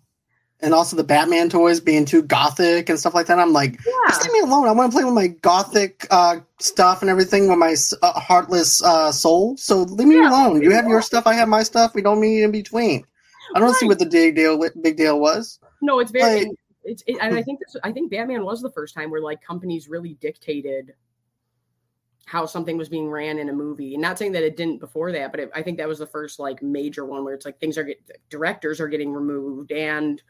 and also the batman toys being too gothic and stuff like that. I'm like yeah. just leave me alone. I want to play with my gothic uh, stuff and everything with my uh, heartless uh, soul. So leave me Yeah, alone. You have your stuff i have my stuff. We don't meet in between. I don't see what the big deal big deal was. No it's very like- it's it, and I think this I think Batman was the first time where like companies really dictated how something was being ran in a movie. And not saying that it didn't before that, but it, I think that was the first like major one where it's like things are get directors are getting removed and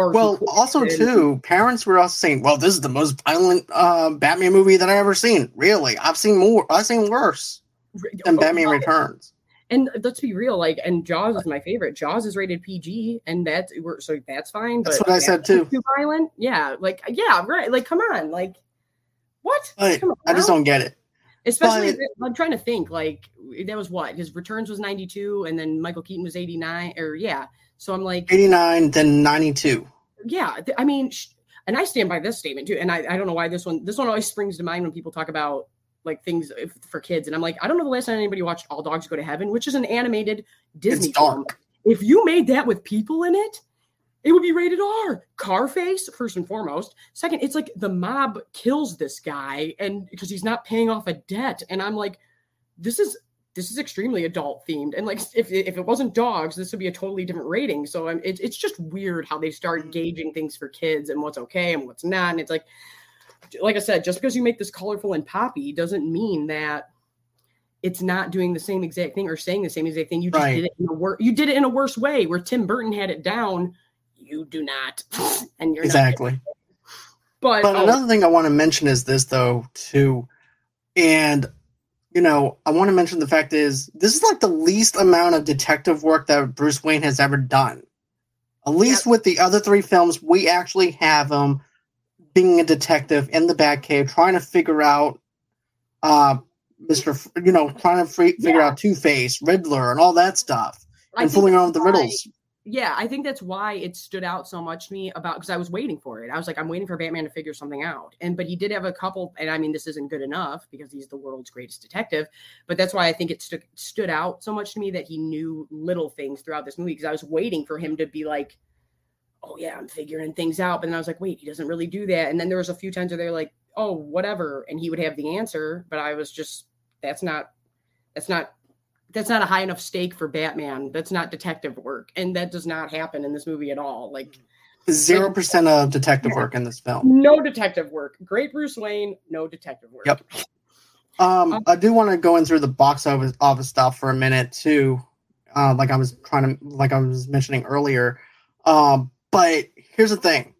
or Well, also too, parents were also saying, "Well, this is the most violent uh, Batman movie that I ever seen." Really, I've seen more. I've seen worse than Oh, Batman oh, Returns. And let's be real, like, and Jaws is my favorite. Jaws is rated PG, and that's so that's fine. That's but what I said, too. Too violent, yeah. Like, yeah, right. Like, come on, like, what? Like, on, I just don't get it. Especially, but- I'm trying to think. Like, that was what his returns was 92, and then Michael Keaton was 89, or yeah. So I'm like, Eighty nine, then ninety two. yeah. th- I mean, sh- and I stand by this statement too. And I, I don't know why this one this one always springs to mind when people talk about like things if, for kids. And I'm like, I don't know the last time anybody watched All Dogs Go to Heaven, which is an animated Disney It's film. If you made that with people in it, it would be rated R. Carface, first and foremost. Second, it's like the mob kills this guy and because he's not paying off a debt. And I'm like, this is this is extremely adult themed. And like if if it wasn't dogs, this would be a totally different rating. So I'm, it's it's just weird how they start mm. gauging things for kids and what's okay and what's not. And it's like like I said, just because you make this colorful and poppy doesn't mean that it's not doing the same exact thing or saying the same exact thing. You just Right. did it in a wor- you did it in a worse way where Tim Burton had it down. You do not, and you're not. Exactly. But, But oh, another thing I want to mention is this, though, too. And, you know, I want to mention the fact is this is like the least amount of detective work that Bruce Wayne has ever done. At least with the other three films, we actually have him being a detective in the Batcave, trying to figure out, uh, Mister, F- you know, trying to free, figure Yeah. out Two Face, Riddler, and all that stuff, I and fooling around with the riddles. Yeah, I think that's why it stood out so much to me about because I was waiting for it. I was like, I'm waiting for Batman to figure something out. And but he did have a couple, and I mean, this isn't good enough because he's the world's greatest detective. But that's why I think it stu- stood out so much to me that he knew little things throughout this movie because I was waiting for him to be like, oh yeah, I'm figuring things out. But then I was like, wait, he doesn't really do that. And then there was a few times where they're like, oh, whatever, and he would have the answer, but I was just that's not that's not that's not a high enough stake for Batman. That's not detective work, and that does not happen in this movie at all. Like Zero percent of detective work in this film. no detective work. Great Bruce Wayne, no detective work. Yep. Um, I do want to go in through the box office, office stuff for a minute too. Uh, like I was trying to, like I was mentioning earlier. Um, but here's the thing: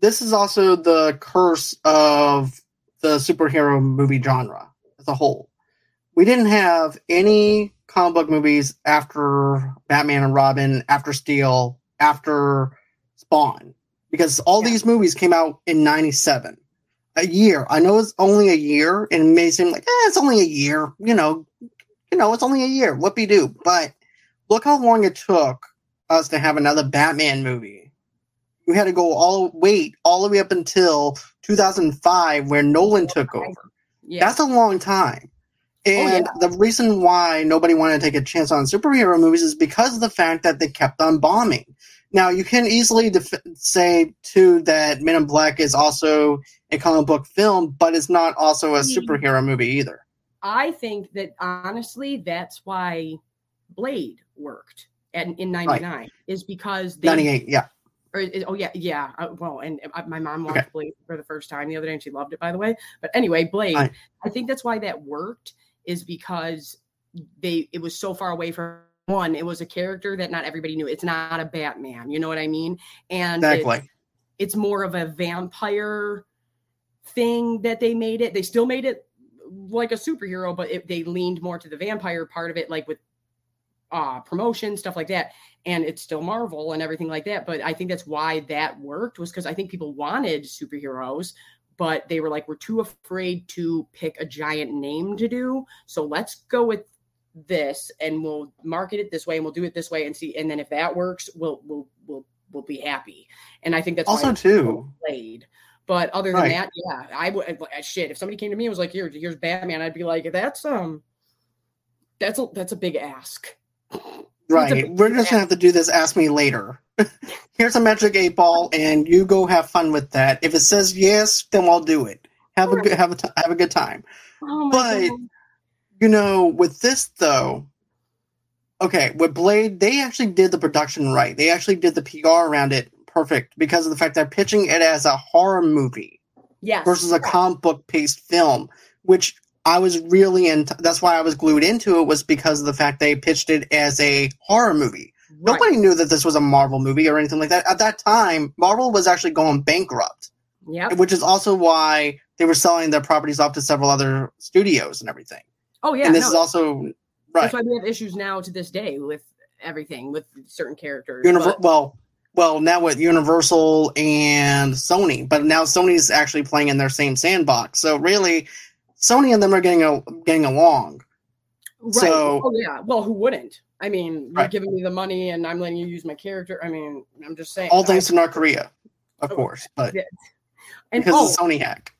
this is also the curse of the superhero movie genre as a whole. We didn't have any comic book movies after Batman and Robin, after Steel, after Spawn, because all Yeah. these movies came out in '97 a year. I know it's only a year, and it may seem like eh, it's only a year. You know, you know, it's only a year. Whoopie doo. But look how long it took us to have another Batman movie. We had to go all wait all the way up until 2005, where Nolan took over. Yeah. That's a long time. And the reason why nobody wanted to take a chance on superhero movies is because of the fact that they kept on bombing. Now, you can easily def- say, too, that Men in Black is also a comic book film, but it's not also a Mm. superhero movie either. I think that honestly, that's why Blade worked and in '99 is because they 98, yeah. or oh yeah yeah uh, well and uh, my mom watched Okay. blade for the first time the other day and she loved it by the way but anyway blade i think that's why that worked is because they it was so far away from one it was a character that not everybody knew. It's not a batman you know what i mean? And it's- Exactly. it's more of a vampire thing that they made it. They still made it like a superhero but it, they leaned more to the vampire part of it like with uh promotion stuff like that. And it's still marvel and everything like that. But i think that's why that worked was because i think people wanted superheroes but they were like we're too afraid to pick a giant name to do so let's go with this and we'll market it this way and we'll do it this way and see and then if that works we'll we'll we'll we'll be happy and i think that's Also, too, played but other than Right. that yeah i would shit if somebody came to me and was like here here's batman i'd be like that's um that's a that's a big ask right. big We're just going to have to do this Ask Me Later. Here's a magic eight ball, and you go have fun with that. If it says yes, then I'll do it. Have a good have a t- have a good time. oh But- God. You know, with this though, okay, with Blade, they actually did the production right. They actually did the PR around it perfect because of the fact they're pitching it as a horror movie yes versus a comic book based film, which I was really into. That's why I was glued into it was because of the fact they pitched it as a horror movie. Right. Nobody knew that this was a Marvel movie or anything like that. At that time, Marvel was actually going bankrupt, Yep. which is also why they were selling their properties off to several other studios and everything. Oh yeah. and this no, is also right. That's why we have issues now to this day with everything with certain characters. Univer- but- well, well, now with Universal and Sony, but now Sony's actually playing in their same sandbox. So really, Sony and them are getting a, getting along. right. so- oh yeah. Well, who wouldn't? I mean, you're giving me the money and I'm letting you use my character. I mean, I'm just saying. All I- thanks to North Korea, of Oh, course, but yeah. and because oh, of Sony hack.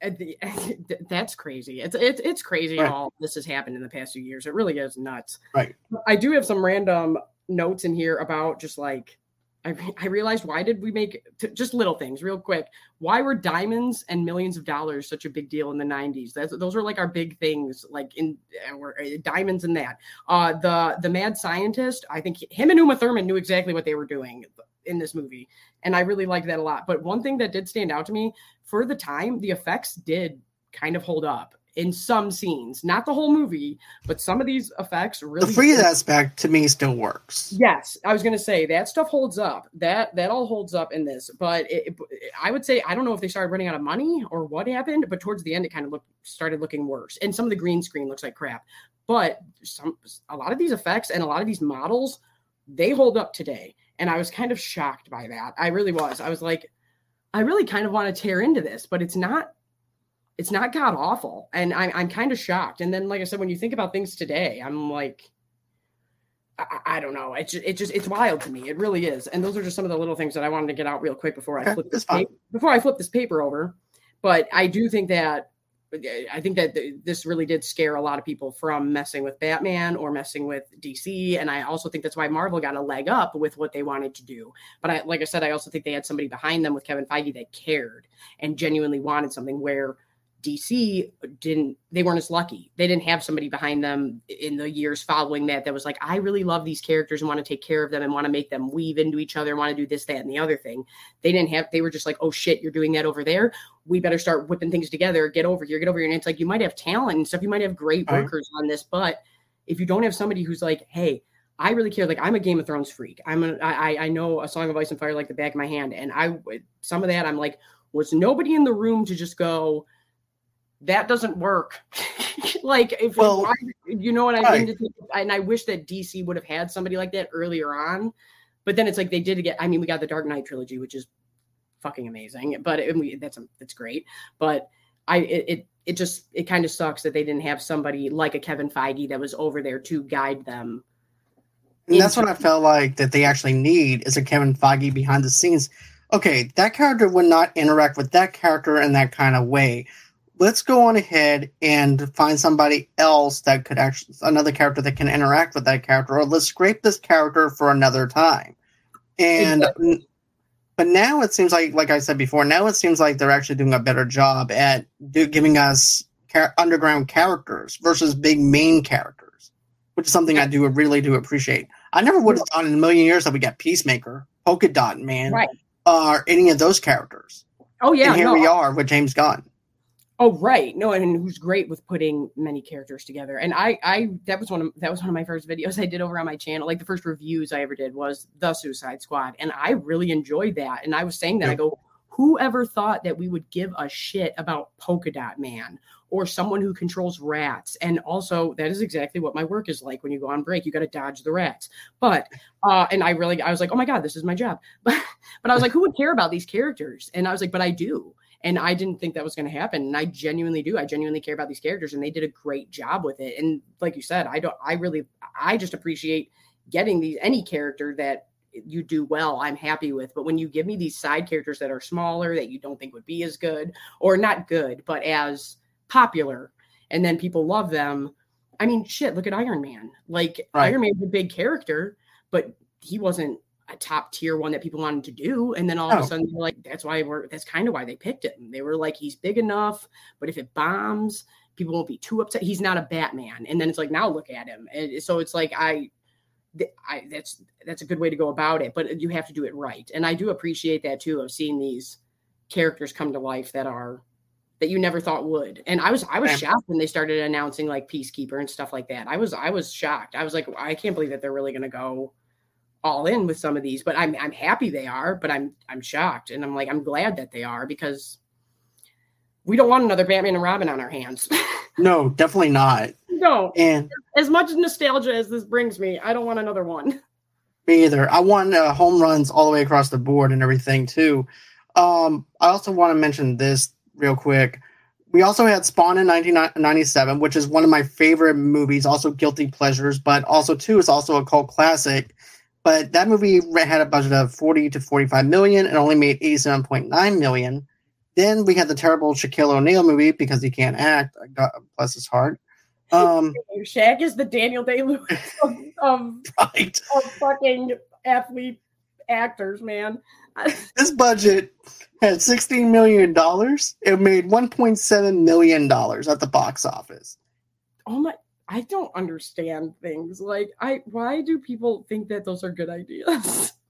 the- that's crazy. It's it's it's crazy Right. all this has happened in the past few years. It really is nuts. Right. I do have some random notes in here about just like I re- I realized why did we make t- just little things real quick. Why were diamonds and millions of dollars such a big deal in the 90s? That's those were like our big things like in uh, uh, diamonds and that. Uh the the mad scientist, I think him and Uma Thurman knew exactly what they were doing in this movie and I really liked that a lot. But one thing that did stand out to me for the time, the effects did kind of hold up in some scenes, not the whole movie, but some of these effects really. The freeze aspect to me still works. Yes, I was gonna say that stuff holds up. That that all holds up in this, but it, it- I would say I don't know if they started running out of money or what happened, but towards the end it kind of looked started looking worse, and some of the green screen looks like crap. But some a lot of these effects and a lot of these models they hold up today, and I was kind of shocked by that. I really was. I was like, I really kind of want to tear into this, but it's not. It's not god awful, and I'm I'm kind of shocked. And then, like I said, when you think about things today, I'm like, I, I don't know. It just, it just it's wild to me. It really is. And those are just some of the little things that I wanted to get out real quick before I flip this paper, before I flip this paper over. But I do think that I think that th- this really did scare a lot of people from messing with Batman or messing with DC, and I also think that's why Marvel got a leg up with what they wanted to do. But I, like I said, I also think they had somebody behind them with Kevin Feige that cared and genuinely wanted something where DC didn't they weren't as lucky. They didn't have somebody behind them in the years following that that was like, I really love these characters and want to take care of them and want to make them weave into each other and want to do this, that, and the other thing. They didn't have they were just like, oh shit, you're doing that over there. We better start whipping things together, get over here, get over here. And it's like you might have talent and stuff, you might have great Right. workers on this, but if you don't have somebody who's like, hey, I really care. Like I'm a Game of Thrones freak. I'm a, I, I- I know a Song of Ice and Fire like the back of my hand, and I some of that I'm like, was nobody in the room to just go, that doesn't work. like if Well, why- you know what I mean, and I wish that DC would have had somebody like that earlier on, but then it's like they did get. I mean, we got the Dark Knight trilogy, which is fucking amazing, but it, we, that's that's great, but. I it, it it just it kind of sucks that they didn't have somebody like a Kevin Feige that was over there to guide them And that's what I felt like that they actually need is a Kevin Feige behind the scenes. Okay, that character would not interact with that character in that kind of way. Let's go on ahead and find somebody else that could actually another character that can interact with that character, or let's scrape this character for another time. And but now it seems like, like I said before, now it seems like they're actually doing a better job at do, giving us underground characters versus big main characters, which is something I do really do appreciate. I never would have thought in a million years that we got Peacemaker, Polka Dot Man, Right. or any of those characters. Oh yeah, and here no, we are with James Gunn. Oh right, no, and who's great with putting many characters together. And I, I that was one of that was one of my first videos I did over on my channel. Like the first reviews I ever did was the Suicide Squad, and I really enjoyed that. And I was saying that I go, whoever thought that we would give a shit about Polka Dot Man or someone who controls rats? And also, that is exactly what my work is like. When you go on break, you got to dodge the rats. But uh, and I really, I was like, oh my god, this is my job. But but I was like, who would care about these characters? And I was like, but I do. And I didn't think that was going to happen. And I genuinely do. I genuinely care about these characters and they did a great job with it. And like you said, I don't, I really, I just appreciate getting these, any character that you do well, I'm happy with. But when you give me these side characters that are smaller, that you don't think would be as good or not good, but as popular, and then people love them. I mean, shit, look at Iron Man. Like, Right. Iron Man's a big character, but he wasn't a top tier one that people wanted to do. And then all of a oh. sudden, they're like, that's why we're, that's kind of why they picked him. They were like, he's big enough, but if it bombs, people won't be too upset. He's not a Batman. And then it's like, now look at him. And so it's like, I, I, that's, that's a good way to go about it, but you have to do it right. And I do appreciate that too, of seeing these characters come to life that are, that you never thought would. And I was, I was shocked when they started announcing like Peacekeeper and stuff like that. I was, I was shocked. I was like, I can't believe that they're really going to go all in with some of these, but I'm I'm happy they are, but I'm I'm shocked and I'm like I'm glad that they are because we don't want another Batman and Robin on our hands. No, definitely not. no, And as much nostalgia as this brings me, I don't want another one. me either. I want uh, home runs all the way across the board and everything too. Um, I also want to mention this real quick. We also had Spawn in 1997, which is one of my favorite movies, also guilty pleasures, but also too is also a cult classic. But that movie had a budget of 40 to 45 million and only made 87.9 million. Then we had the terrible Shaquille O'Neal movie because he can't act. God bless his heart. Um, Shaq is the Daniel Day Lewis of, of, right. of fucking athlete actors, man. this budget had $16 million. It made $1.7 million at the box office. oh my I don't understand things. Like I why do people think that those are good ideas?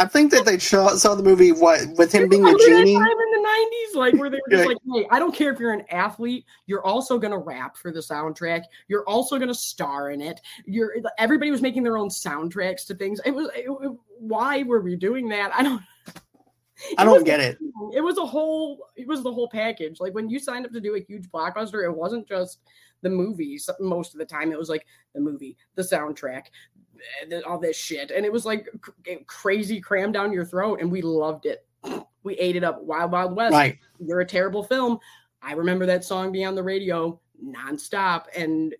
I think that they saw, saw the movie what with him being a genie. time in the nineties, like where they were just like, "Hey, I don't care if you're an athlete. You're also gonna rap for the soundtrack. You're also gonna star in it. You're everybody was making their own soundtracks to things. It was it, it- why were we doing that? I don't. I don't get it. It was a whole. It was the whole package. Like when you signed up to do a huge blockbuster, it wasn't just the movies. Most of the time, it was like the movie, the soundtrack, eh, th- all this shit, and it was like c- eh, crazy crammed down your throat, and we loved it. We ate it up. Wild Wild West. Right. You're a terrible film. I remember that song being on the radio nonstop, and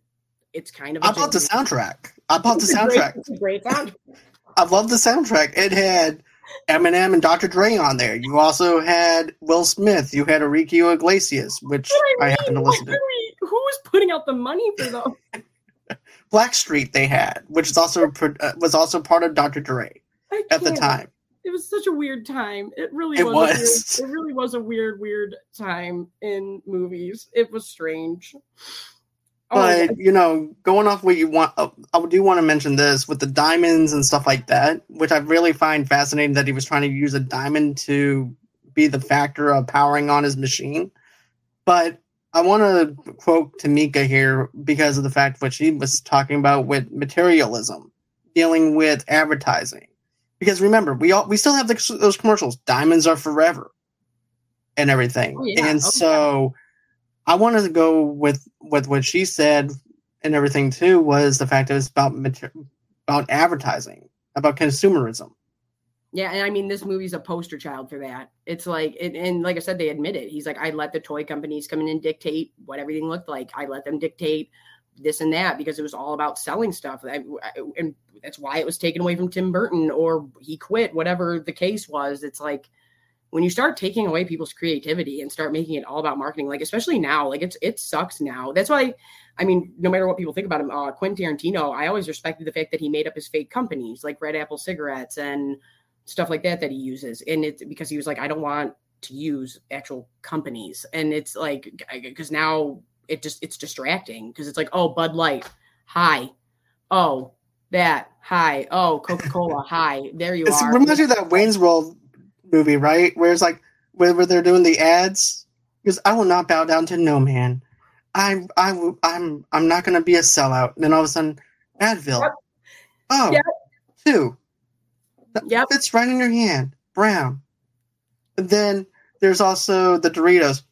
it's kind of. a I bought the soundtrack. I bought the soundtrack. great- soundtrack. It's a great sound. I love the soundtrack. It had Eminem and Dr. Dre on there. You also had Will Smith. You had Enrique Iglesias, which What I happen to mean, listen to. Are we- Who was putting out the money for those? Blackstreet they had, which is also uh, was also part of Dr. Dre at the time. It was such a weird time. It really It was. was. Weird, it really was a weird, weird time in movies. It was strange. Oh, But you know, going off what you want, uh, I do want to mention this with the diamonds and stuff like that, which I really find fascinating that he was trying to use a diamond to be the factor of powering on his machine. But I want to quote Tamika here because of the fact what she was talking about with materialism, dealing with advertising. Because remember, we all we still have the, those commercials. Diamonds are forever, and everything. Oh, yeah. And Oh, yeah. so, I wanted to go with with what she said and everything too. Was the fact that it's about mater- about advertising, about consumerism. Yeah, and I mean, this movie's a poster child for that. It's like, it, and like I said, they admit it. He's like, I let the toy companies come in and dictate what everything looked like. I let them dictate this and that because it was all about selling stuff. I, I- and that's why it was taken away from Tim Burton or he quit, whatever the case was. It's like when you start taking away people's creativity and start making it all about marketing, like especially now, like it's it sucks now. That's why, I mean, no matter what people think about him, uh, Quentin Tarantino, I always respected the fact that he made up his fake companies like Red Apple Cigarettes and stuff like that that he uses and it's because he was like i don't want to use actual companies and it's like because now it just it's distracting because it's like oh bud light hi oh that hi oh coca-cola hi there you It are reminds you of that Wayne's World movie, right? Where it's like where, where they're doing the ads. Because I will not bow down to no man. I I I'm I'm not going to be a sellout. And then all of a sudden, Advil. Yep. Oh, Yep. two. Yep. fits right in your hand. Brown. And then there's also the Doritos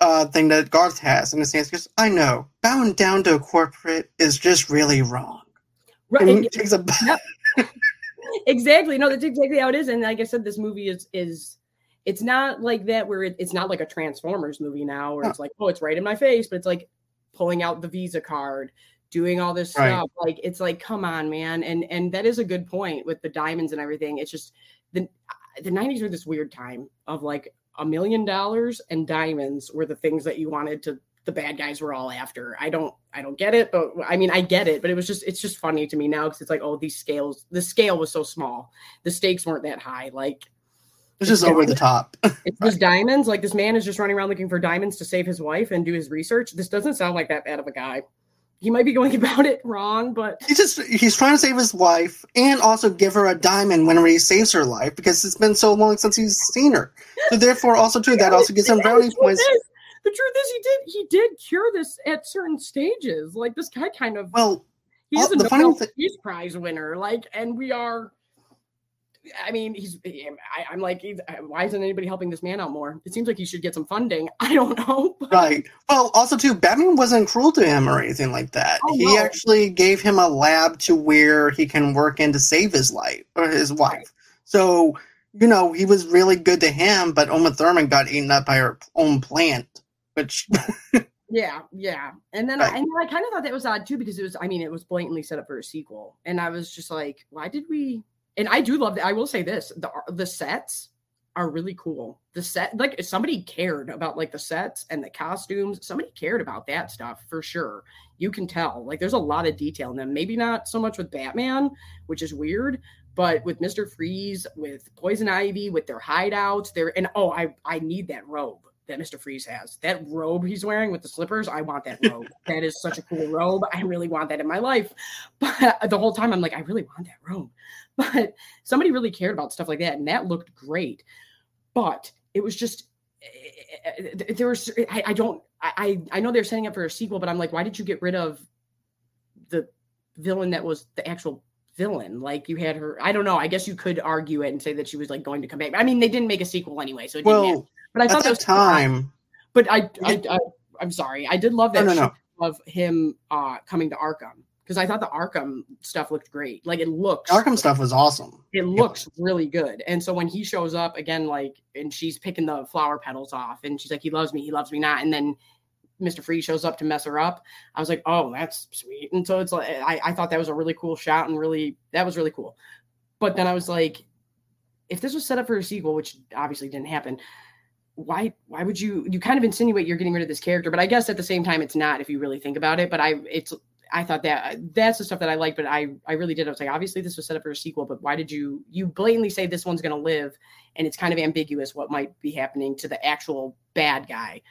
uh, thing that Garth has his hands. Because I know bowing down to a corporate is just really wrong. Right, And a exactly no that's exactly how it is and like i said this movie is is it's not like that where it, it's not like a transformers movie now where No. it's like oh it's right in my face but it's like pulling out the visa card doing all this Right. stuff like it's like come on man and and that is a good point with the diamonds and everything it's just the the 90s were this weird time of like a million dollars and diamonds were the things that you wanted to the bad guys were all after. I don't I don't get it, but I mean I get it, but it was just it's just funny to me now because it's like oh these scales the scale was so small, the stakes weren't that high. Like It's just over the top. it's just diamonds. Like this man is just running around looking for diamonds to save his wife and do his research. This doesn't sound like that bad of a guy. He might be going about it wrong, but He's just he's trying to save his wife and also give her a diamond whenever he saves her life because it's been so long since he's seen her. So therefore, also too, that also gives him brownie points. is- The truth is, he did he did cure this at certain stages. Like this guy kind of Well, He's a Nobel Peace Prize winner, like, and we are. I mean, he's. I, I'm like, he's, uh, why isn't anybody helping this man out more? It seems like he should get some funding. I don't know. but- right. Well, also too, Batman wasn't cruel to him or anything like that. Oh, he no. actually gave him a lab to where he can work in to save his life or his wife. So you know he was really good to him, but Uma Thurman got eaten up by her own plant, which Yeah, yeah. And then, Right. I, and I kind of thought that was odd too because it was. I mean, it was blatantly set up for a sequel, and I was just like, why did we? And I do love that. I will say this: the uh, the sets are really cool. The set, like, somebody cared about like the sets and the costumes. Somebody cared about that stuff for sure. You can tell. Like, there's a lot of detail in them. Maybe not so much with Batman, which is weird. But with Mister Freeze, with Poison Ivy, with their hideouts, there and oh, I I need that robe that Mr. Freeze has. That robe he's wearing with the slippers, I want that robe. that is such a cool robe. I really want that in my life. But the whole time I'm like, I really want that robe. But somebody really cared about stuff like that, and that looked great. But it was just eh, there was I, I don't I I know they're setting up for a sequel, but I'm like, why did you get rid of the villain that was the actual villain? Like you had her. I don't know. I guess you could argue it and say that she was like going to come back. I mean, they didn't make a sequel anyway, so it didn't matter. But I thought that was time. But I, I, I I'm sorry. I did love that no, shot no. of him uh coming to Arkham because I thought the Arkham stuff looked great. Like it looks Arkham stuff was awesome. It looks really good. And so when he shows up again, like, and she's picking the flower petals off, and she's like, "He loves me. He loves me not." And then Mr. Freeze shows up to mess her up. I was like, oh, that's sweet. And so it's like I, I thought that was a really cool shot and really that was really cool. But then I was like, if this was set up for a sequel, which obviously didn't happen, why why would you you kind of insinuate you're getting rid of this character? But I guess at the same time it's not if you really think about it. But I it's I thought that that's the stuff that I like, but I I really did. I was like, obviously this was set up for a sequel, but why did you you blatantly say this one's gonna live? And it's kind of ambiguous what might be happening to the actual bad guy.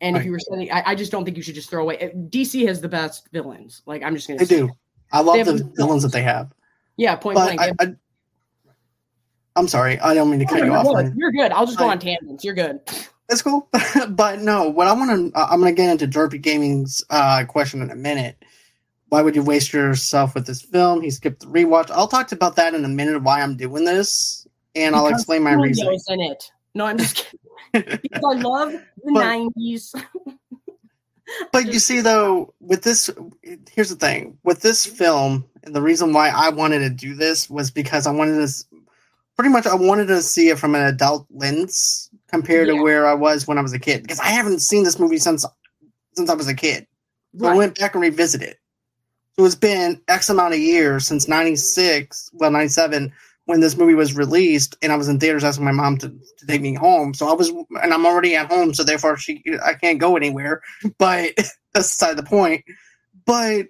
And if you were saying, I, I just don't think you should just throw away. DC has the best villains. Like I'm just gonna They say do. I love the have- villains that they have. Yeah, point But blank. I, I, I'm sorry. I don't mean to cut you off. good. You're good. I'll just go I- on tangents. You're good. That's cool. but no, what I want to, I'm going to get into Derpy Gaming's uh, question in a minute. Why would you waste yourself with this film? He skipped the rewatch. I'll talk about that in a minute. Why I'm doing this, and I'll explain my reasoning. in it. No, I'm just kidding. because I love the But- '90s. But you see, though, with this, here's the thing: with this film, and the reason why I wanted to do this was because I wanted to, pretty much, I wanted to see it from an adult lens compared Yeah. to where I was when I was a kid. Because I haven't seen this movie since since I was a kid. So I went back and revisited. it. So it's been X amount of years since '96, well '97, when this movie was released, and I was in theaters asking my mom to, to take me home. So I was, and I'm already at home, so therefore she, I can't go anywhere. But that's beside the point. But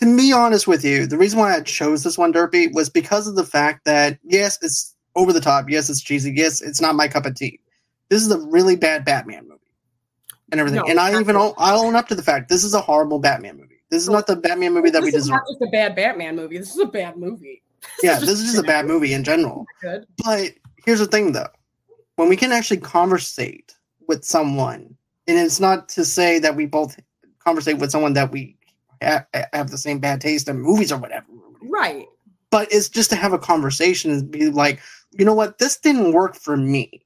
to be honest with you, the reason why I chose this one, Derpy, was because of the fact that yes, it's over the top. Yes, it's cheesy. Yes, it's not my cup of tea. This is a really bad Batman movie and everything. No, and I even I own up to the fact this is a horrible Batman movie. This is not the Batman movie that we deserve. this is not just a bad Batman movie. This is a bad movie. Yeah, this is just a bad movie in general. Good. But here's the thing, though: when we can actually conversate with someone, and it's not to say that we both conversate with someone that we ha- have the same bad taste in movies or whatever, Right. but it's just to have a conversation and be like, you know what, this didn't work for me,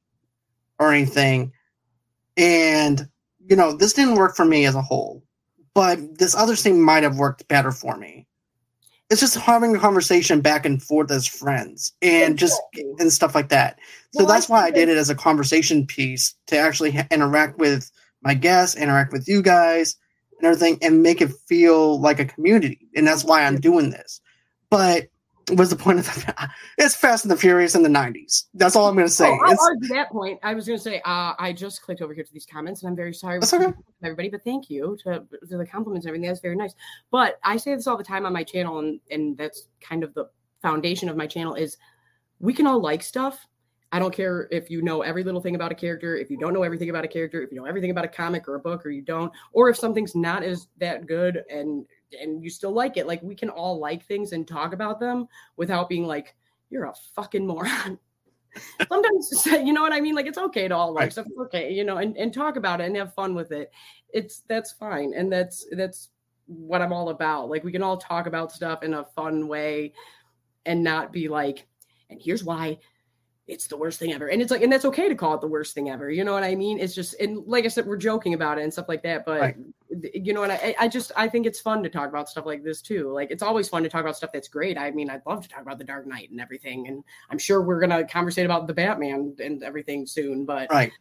or anything, and you know, this didn't work for me as a whole, but this other thing might have worked better for me. It's just having a conversation back and forth as friends and just and stuff like that. So Well, I that's why I did it as a conversation piece to actually ha- interact with my guests, interact with you guys, and everything, and make it feel like a community. And that's why I'm doing this. But what's the point of the? It's Fast and the Furious in the '90s. That's all I'm going to say. Oh, I'll argue that point. I was going to say, uh, I just clicked over here to these comments, and I'm very sorry That's okay. everybody, but thank you to, to the compliments and everything. That's very nice. But I say this all the time on my channel, and and that's kind of the foundation of my channel is we can all like stuff. I don't care if you know every little thing about a character, if you don't know everything about a character, if you know everything about a comic or a book, or you don't, or if something's not as that good and and you still like it. Like we can all like things and talk about them without being like, you're a fucking moron. Sometimes you know what I mean? Like it's okay to all like Right. stuff. Okay, you know, and, and talk about it and have fun with it. It's that's fine. And that's that's what I'm all about. Like we can all talk about stuff in a fun way and not be like, and here's why it's the worst thing ever. And it's like, and that's okay to call it the worst thing ever. You know what I mean? It's just, and like I said, we're joking about it and stuff like that. But Right. you know what? I, I just, I think it's fun to talk about stuff like this too. Like it's always fun to talk about stuff that's great. I mean, I'd love to talk about the Dark Knight and everything. And I'm sure we're gonna conversate about the Batman and everything soon. But right,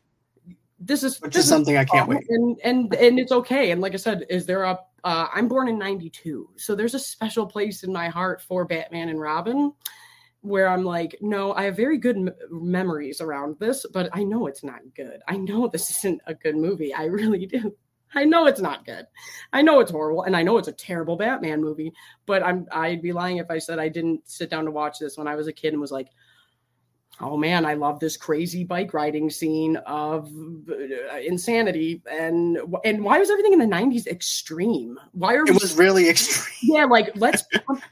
this is which this is something I can't wait. And and and it's okay. And like I said, is there a? Uh, I'm born in '92, so there's a special place in my heart for Batman and Robin, where I'm like, no, I have very good m- memories around this, but I know it's not good. I know this isn't a good movie. I really do. I know it's not good. I know it's horrible, and I know it's a terrible Batman movie. But I'm I'd be lying if I said I didn't sit down to watch this when I was a kid and was like, oh man, I love this crazy bike riding scene of uh, insanity. And and why was everything in the '90s extreme? Why are It we was really extreme. yeah, like let's.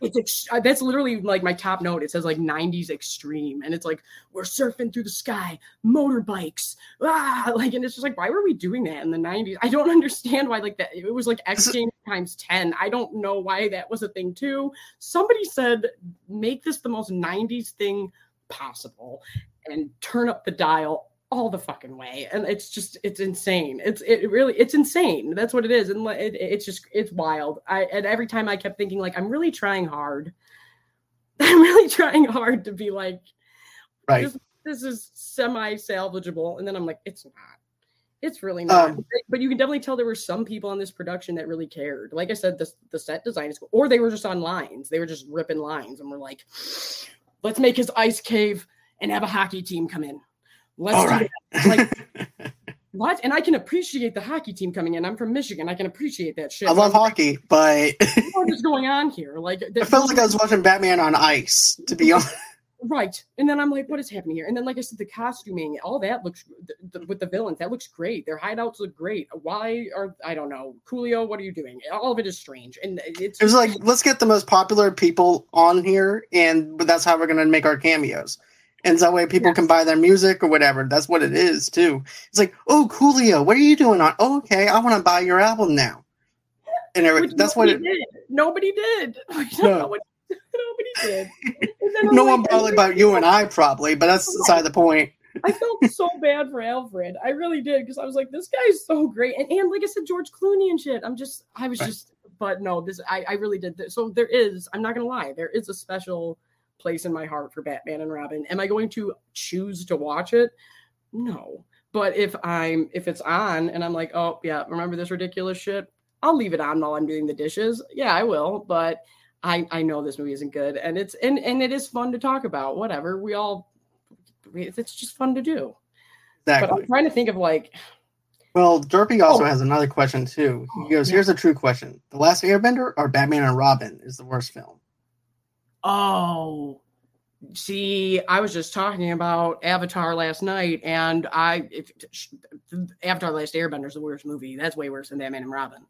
it's ex- uh, that's literally like my top note. It says like '90s extreme, and it's like we're surfing through the sky, motorbikes, ah, like, and it's just like, why were we doing that in the '90s? I don't understand why. Like that, it was like X Games times ten. I don't know why that was a thing too. Somebody said make this the most '90s thing possible, and turn up the dial all the fucking way and it's just it's insane it's it really it's insane that's what it is and it, it's just it's wild i and every time i kept thinking like i'm really trying hard i'm really trying hard to be like Right. this, this is semi salvageable and then i'm like it's not It's really not. Um, but you can definitely tell there were some people on this production that really cared. Like I said, the, the set design is cool. Or they were just on lines. They were just ripping lines and we're like, let's make his ice cave and have a hockey team come in. Let's All do right. that. Like what? And I can appreciate the hockey team coming in. I'm from Michigan. I can appreciate that shit. I love hockey, but What is going on here? Like it felt like I was watching Batman on ice. To be honest, Right. And then I'm like, what is happening here? And then, like I said, the costuming, all that looks the, the, with the villains, that looks great. Their hideouts look great. Why are, I don't know, Coolio, what are you doing? All of it is strange. And it's it was like let's get the most popular people on here, and but that's how we're gonna make our cameos. And that way people can buy their music or whatever. That's what it is too. It's like, oh, Coolio, what are you doing on? Oh, okay, I want to buy your album now. And every, that's what it. nobody did. Nobody did. No. nobody, nobody did. And then I'm No like- one probably about you and I probably, but that's oh. beside the point. I felt so bad for Alfred. I really did because I was like, this guy's so great, and and like I said, George Clooney and shit. I'm just, I was just, but no, this I I really did. This. So there is. I'm not gonna lie. There is a special place in my heart for Batman and Robin. Am I going to choose to watch it? No. But if I'm if it's on and I'm like, oh yeah, remember this ridiculous shit? I'll leave it on while I'm doing the dishes. Yeah, I will. But I I know this movie isn't good, and it's and and it is fun to talk about. Whatever. We all it's just fun to do. But I'm trying to think of like, Well, Derpy also Oh. has another question too. He oh, goes, Yeah. "Here's a true question: The Last Airbender or Batman and Robin is the worst film?" oh, see, I was just talking about Avatar last night, and I if, Avatar: The Last Airbender is the worst movie. That's way worse than Batman and Robin,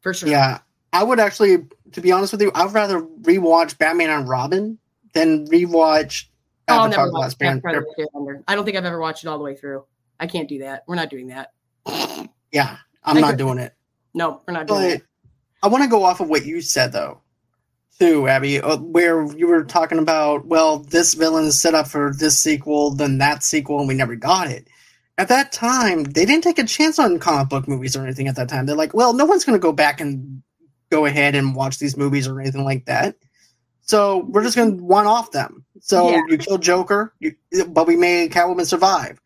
for sure. Yeah, I would actually, to be honest with you, I'd rather rewatch Batman and Robin than rewatch Oh, Avatar: The Last Airbender. I don't think I've ever watched it all the way through. I can't do that. We're not doing that. Yeah, I'm I not get- doing it. No, we're not doing But that. I want to go off of what you said though, too, Abby, uh, where you were talking about, well, this villain is set up for this sequel, then that sequel, and we never got it. At that time, they didn't take a chance on comic book movies or anything. At that time, they're like, well, no one's going to go back and go ahead and watch these movies or anything like that. So we're just going to one off them. So Yeah. you kill Joker, you, but we made Catwoman survive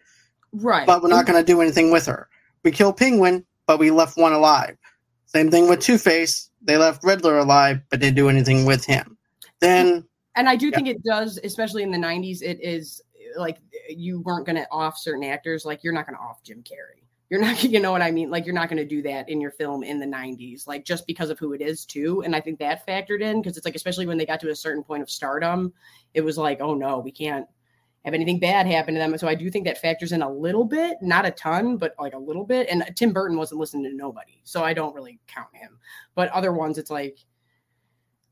Right. but we're not going to do anything with her. We kill Penguin, but we left one alive. Same thing with Two Face. They left Riddler alive, but didn't do anything with him. Then, and I do Yeah. think it does, especially in the '90s. It is like you weren't going to off certain actors. Like you're not going to off Jim Carrey. You're not, you know what I mean? Like you're not going to do that in your film in the '90s, like just because of who it is too. And I think that factored in because it's like, especially when they got to a certain point of stardom, it was like, oh no, we can't have anything bad happen to them. So I do think that factors in a little bit, not a ton, but like a little bit. And uh, Tim Burton wasn't listening to nobody, so I don't really count him. But other ones, it's like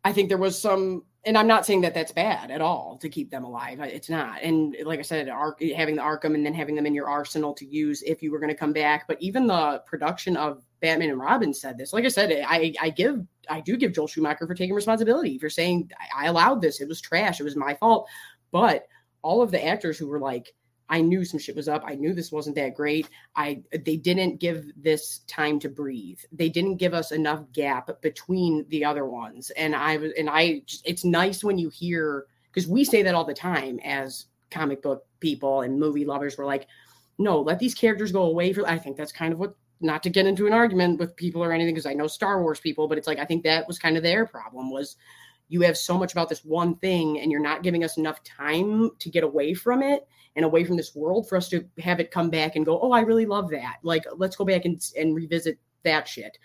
I think there was some, and I'm not saying that that's bad at all to keep them alive. It's not. And like I said, Ar- having the Arkham and then having them in your arsenal to use if you were going to come back. But even the production of Batman and Robin said this. Like I said, I I give I do give Joel Schumacher for taking responsibility for saying I, I allowed this. It was trash. It was my fault. But all of the actors who were like, I knew some shit was up. I knew this wasn't that great. I they didn't give this time to breathe. They didn't give us enough gap between the other ones. And I was and I just, it's nice when you hear because we say that all the time as comic book people and movie lovers. We're like, no, let these characters go away for I think that's kind of what not to get into an argument with people or anything because I know Star Wars people, but it's like I think that was kind of their problem was you have so much about this one thing and you're not giving us enough time to get away from it and away from this world for us to have it come back and go, oh, I really love that. Like, let's go back and, and revisit that shit.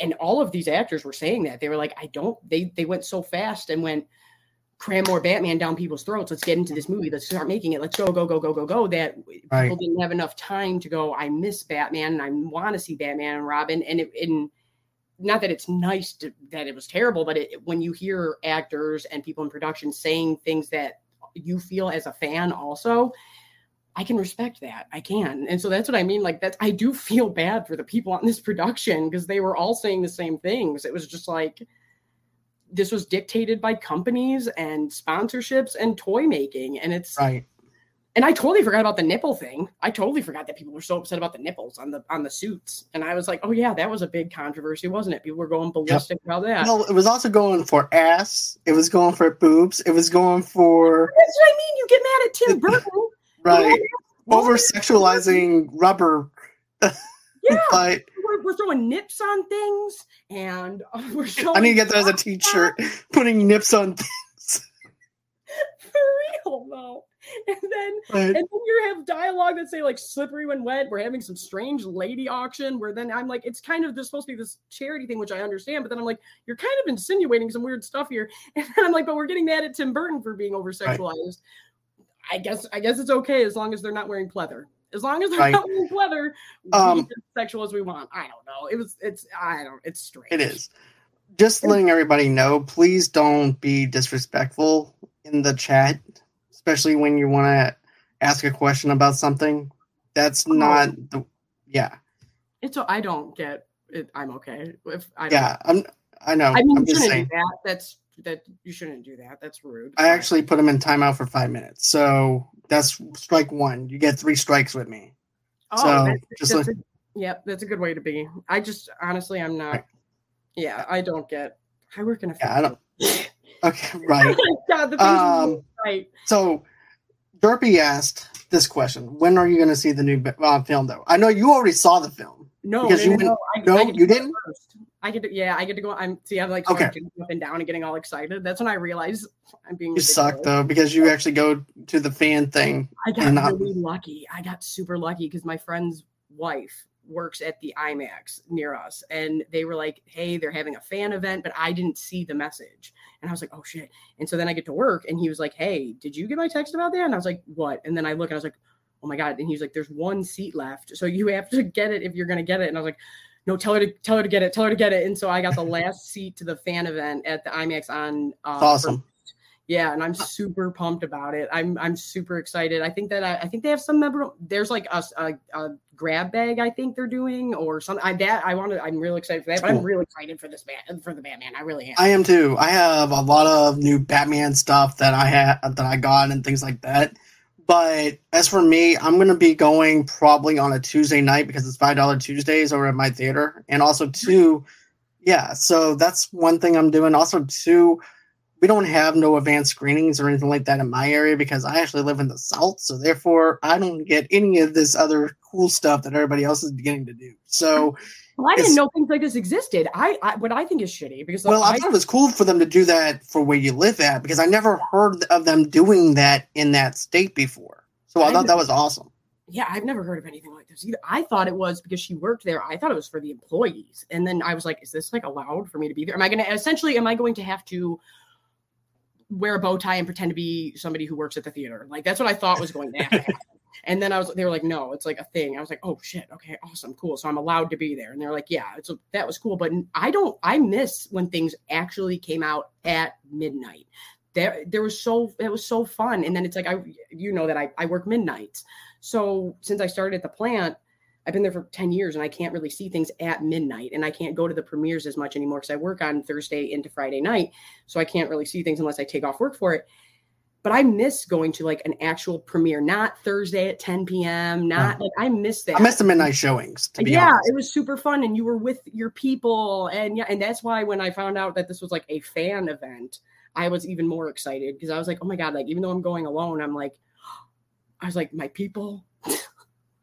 And all of these actors were saying that they were like, I don't. They they went so fast and went cram more Batman down people's throats. Let's get into this movie. Let's start making it. Let's go go go go go go. That Right. people didn't have enough time to go. I miss Batman and I want to see Batman and Robin. And it and not that it's nice to, that it was terrible, but it, when you hear actors and people in production saying things that you feel as a fan also i can respect that. I can. And so that's what i mean like that i do feel bad for the people on this production because they were all saying the same things. It was just like this was dictated by companies and sponsorships and toy making and it's right. And i totally forgot about the nipple thing i totally forgot that people were so upset about the nipples on the on the suits and i was like oh yeah that was a big controversy wasn't it people were going ballistic about that Well, it was also going for ass. It was going for boobs. It was going for that's what i mean you get mad at tim burton right over sexualizing rubber Yeah, but we're, we're throwing nips on things, and we're showing. I need to get that as a t-shirt. Putting nips on things. for real though. And then But and then you have dialogue that say like slippery when wet. We're having some strange lady auction where then I'm like, it's kind of this supposed to be this charity thing, which I understand, but then I'm like, you're kind of insinuating some weird stuff here. And then I'm like, but we're getting mad at Tim Burton for being over sexualized. I guess I guess it's okay as long as they're not wearing pleather. As long as they're Right. not wearing pleather, we Um, can be sexual as we want. I don't know. It was it's I don't it's strange. it is. Just letting everybody know, please don't be disrespectful in the chat, especially when you want to ask a question about something. That's Oh. not the yeah. It's I don't get it. I'm okay if I Yeah, I'm I know. I mean, I'm just saying. that. That's that you shouldn't do that. That's rude. I actually put him in timeout for five minutes. So that's strike one. You get three strikes with me. oh, so, that's, just that's a, yeah, that's a good way to be. I just honestly, I'm not. Right. Yeah, I don't get. I work in a. Yeah, I don't- Okay, right. oh god, the things are Um, right. So Derpy asked this question: When are you going to see the new uh, film? Though I know you already saw the film. No, because no, you no, no. I, no, I get you didn't? First. I get to, yeah, I get to go. I'm see, I'm like Okay. up and down and getting all excited. That's when I realize I'm being. You suck though because you actually go to the fan thing. I got not- really lucky. I got super lucky because my friend's wife works at the IMAX near us, and they were like, "Hey, they're having a fan event," but I didn't see the message, and I was like, "Oh shit!" And so then I get to work, and he was like, "Hey, did you get my text about that?" And I was like, "What?" And then I look, and I was like, "Oh my god!" And he was like, "There's one seat left, so you have to get it if you're gonna get it." And I was like. No, tell her to tell her to get it. Tell her to get it. And so I got the last seat to the fan event at the IMAX on. It's awesome. Yeah, and I'm uh super pumped about it. I'm I'm super excited. I think that I, I think they have some memorable. There's like a, a, a grab bag. I think they're doing or something. I that I want to. I'm really excited for that. But I'm really excited for this man for the Batman. I really am. I am too. I have a lot of new Batman stuff that I had that I got and things like that. But as for me, I'm gonna be going probably on a Tuesday night because it's five dollar Tuesdays over at my theater, and also mm-hmm. two, yeah. So that's one thing I'm doing. Also, two, we don't have no advanced screenings or anything like that in my area because I actually live in the south, so therefore I don't get any of this other cool stuff that everybody else is beginning to do. So. well, I didn't know things like this existed. I, I what I think is shitty because Well, I I, thought it was cool for them to do that for where you live at because I never heard of them doing that in that state before. So I I thought that was awesome. yeah, I've never heard of anything like this either. I thought it was because she worked there. I thought it was for the employees, and then I was like, is this like allowed for me to be there? Am I going to essentially? Am I going to have to? Wear a bow tie and pretend to be somebody who works at the theater. Like that's what I thought was going to happen. and then I was they were like, no, it's like a thing. I was like, oh shit, okay, awesome, cool. So I'm allowed to be there. And they're like, yeah, it's a, that was cool. But I don't I miss when things actually came out at midnight. There there was so it was so fun. And then it's like I you know that I, I work midnights. So since I started at the plant, I've been there for 10 years and I can't really see things at midnight and I can't go to the premieres as much anymore because I work on Thursday into Friday night. So I can't really see things unless I take off work for it. But I miss going to like an actual premiere, not Thursday at 10 p.m. Not mm-hmm. like I miss that. I missed the midnight showings, to be yeah, honest. it was super fun and you were with your people. And yeah, and that's why when I found out that this was like a fan event, I was even more excited because I was like, oh my God, like even though I'm going alone, I'm like, I was like, my people.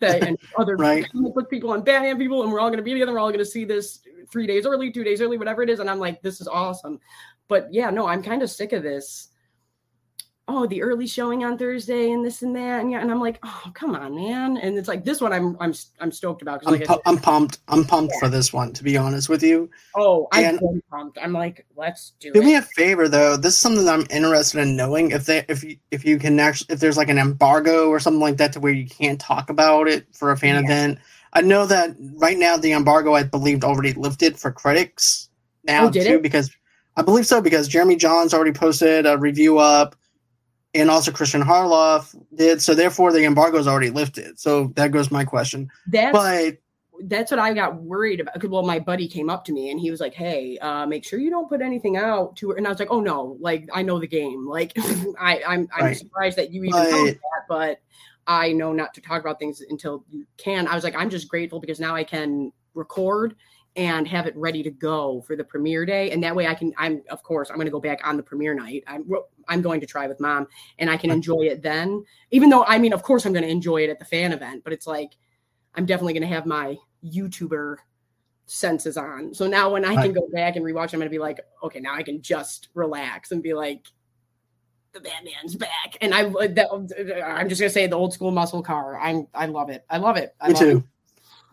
That and other Right. comic book people and Batman people, and we're all going to be together. We're all going to see this three days early, two days early, whatever it is. And I'm like, this is awesome. But yeah, no, I'm kind of sick of this. Oh, the early showing on Thursday and this and that, and yeah, and I'm like, oh, come on, man. And it's like this one, I'm I'm I'm stoked about because I'm, like pu- I'm pumped. I'm pumped for this one, to be honest with you. Oh, I'm so pumped. I'm like, let's do it. Do it. me a favor though. This is something that I'm interested in knowing if they if you if you can actually if there's like an embargo or something like that to where you can't talk about it for a fan Yeah. event. I know that right now the embargo I believe already lifted for critics oh, now Oh, too it? because I believe so because Jeremy Jahns already posted a review up and also Christian Harloff did so therefore the embargo is already lifted. So that goes my question. that's But that's what I got worried about. 'Cause, Well, my buddy came up to me and he was like, "Hey, uh, make sure you don't put anything out to her." And I was like, "Oh no, like I know the game. Like I, I'm I'm Right. surprised that you even know But- that, but I know not to talk about things until you can." I was like, "I'm just grateful because now I can record." and have it ready to go for the premiere day and that way i can i'm of course i'm going to go back on the premiere night i'm i'm going to try with mom and i can enjoy it then even though i mean of course i'm going to enjoy it at the fan event but it's like I'm definitely going to have my YouTuber senses on. So now when I can go back and rewatch, I'm going to be like, okay, now I can just relax and be like, the Batman's back. And I, that, I'm just going to say the old school muscle car. I'm, I love it. I love it. I Me love it. too.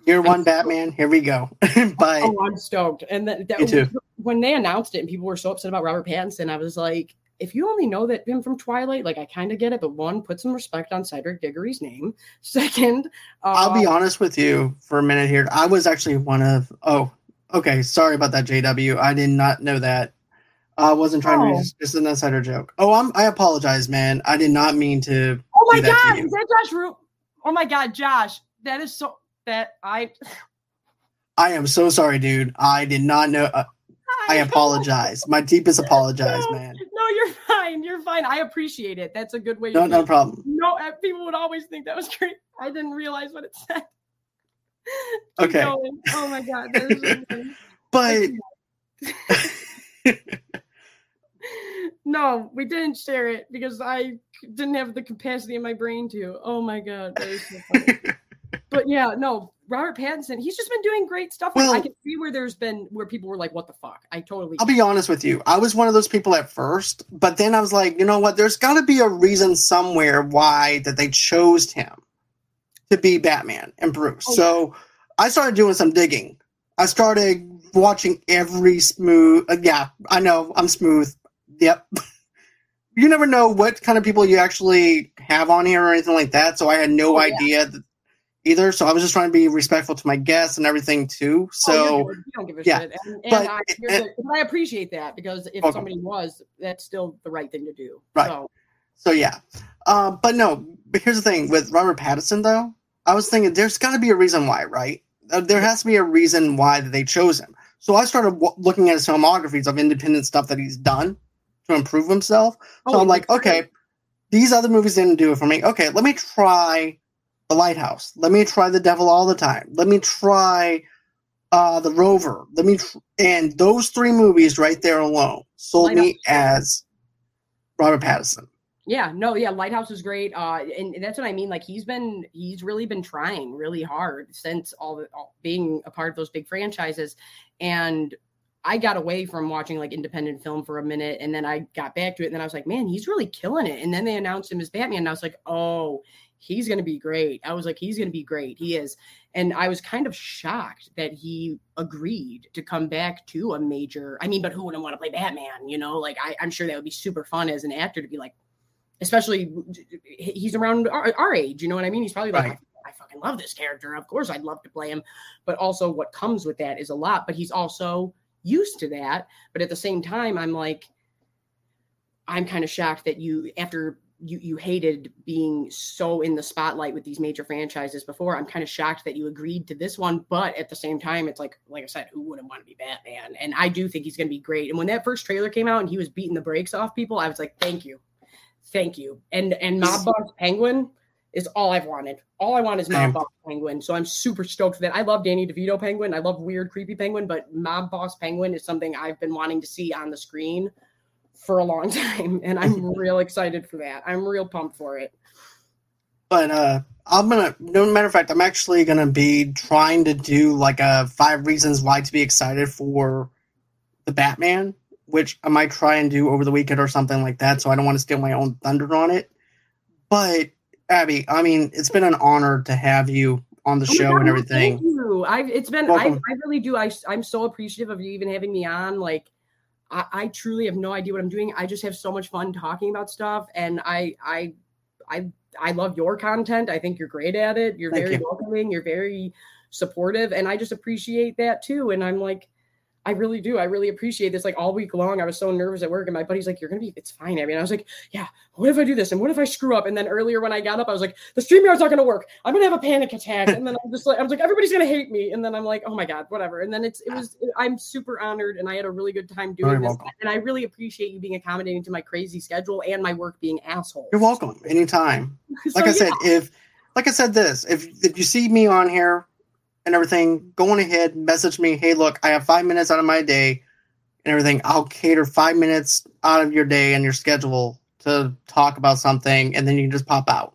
Year one Batman. Here we go. Bye. Oh, I'm stoked. And that, that Me too. when they announced it and people were so upset about Robert Pattinson, I was like, if you only know that him from Twilight, like I kind of get it, but one, put some respect on Cedric Diggory's name. Second, uh, I'll be honest with you for a minute here. I was actually one of. Oh, okay. Sorry about that, JW. I did not know that. I wasn't trying Oh. to. Just, just an insider joke. Oh, I'm. I apologize, man. I did not mean to. Oh my do that to god, is that Josh Root? Oh my god, Josh, that is so that I I am so sorry, dude. I did not know. Uh, I apologize. My deepest apologize, No, man. No, you're fine. You're fine. I appreciate it. That's a good way. No, to no problem. No, uh, people would always think that was great. I didn't realize what it said. Keep Okay. going. Oh my god. that is so funny. But no, we didn't share it because I didn't have the capacity in my brain to. Oh my god, that is so funny. But yeah, no, Robert Pattinson, he's just been doing great stuff. Well- I can see where there's been where people were like, "What the fuck?" I totally. I'll be honest with you. I was one of those people at first, but then I was like, you know what? There's got to be a reason somewhere why that they chose him to be Batman and Bruce. Oh, so I started doing some digging. I started watching every smooth. Uh, yeah, I know I'm smooth. Yep. you never know what kind of people you actually have on here or anything like that. So I had no Oh, yeah. idea that either. So I was just trying to be respectful to my guests and everything too. Oh, So. you're you don't give a yeah, shit, and, and but- I, and-. But I appreciate that because if somebody was, that's still the right thing to do. Right. So, So yeah, um, but no. But here's the thing with Robert Pattinson, though. I was thinking there's got to be a reason why, right? Uh, There has to be a reason why they chose him. So I started w- looking at his filmographies of independent stuff that he's done to improve himself. So Oh, I'm like, okay, these other movies didn't do it for me. Okay, let me try The Lighthouse. Let me try The Devil All the Time. Let me try uh, The Rover. Let me tr- and those three movies right there alone sold me as Robert Pattinson. Yeah, no, yeah, Lighthouse is great. Uh, and, and that's what I mean. Like he's been, he's really been trying really hard since all the all, being a part of those big franchises. And I got away from watching like independent film for a minute, and then I got back to it. And then I was like, man, he's really killing it. And then they announced him as Batman, and I was like, oh, he's gonna be great. I was like, he's gonna be great. He is. And I was kind of shocked that he agreed to come back to a major. I mean, but who wouldn't want to play Batman? You know, like I, I'm sure that would be super fun as an actor to be like especially he's around our, our age. You know what I mean? He's probably like, Right. I fucking love this character. Of course, I'd love to play him. But also, what comes with that is a lot. But he's also used to that. But at the same time, I'm like, I'm kind of shocked that you, after you you hated being so in the spotlight with these major franchises before. I'm kind of shocked that you agreed to this one, but at the same time, it's like like I said, who wouldn't want to be Batman? And I do think he's going to be great. And when that first trailer came out and he was beating the brakes off people, I was like, thank you, thank you. And and Mob Boss Penguin is all I've wanted. All I want is Mob Boss Penguin. So I'm super stoked for that. I love Danny DeVito Penguin. I love weird, creepy Penguin, but Mob Boss Penguin is something I've been wanting to see on the screen for a long time, and I'm real excited for that. I'm real pumped for it. But uh I'm gonna no matter of fact, I'm actually gonna be trying to do like a five reasons why to be excited for the Batman, which I might try and do over the weekend or something like that, so I don't want to steal my own thunder on it. But Abby, I mean, it's been an honor to have you on the Oh show God, and everything. Thank you. I've it's been I, I really do. I I'm so appreciative of you even having me on. Like I, I truly have no idea what I'm doing. I just have so much fun talking about stuff, and I I I I love your content. I think you're great at it. You're Thank very you. welcoming. You're very supportive, and I just appreciate that too. And I'm like. I really do. I really appreciate this. Like all week long, I was so nervous at work, and my buddy's like, "You're gonna be, it's fine." I mean, I was like, "Yeah, what if I do this? And what if I screw up?" And then earlier when I got up, I was like, "The StreamYard's not gonna work. I'm gonna have a panic attack." And then I'm just like, I was like, "Everybody's gonna hate me." And then I'm like, "Oh my god, whatever." And then it's it was I'm super honored, and I had a really good time doing Very this. welcome. And I really appreciate you being accommodating to my crazy schedule and my work being assholes. You're welcome anytime. So, Like I yeah. said, if like I said this, if if you see me on here and everything, go on ahead, message me. Hey, look, I have five minutes out of my day and everything. I'll cater five minutes out of your day and your schedule to talk about something, and then you can just pop out.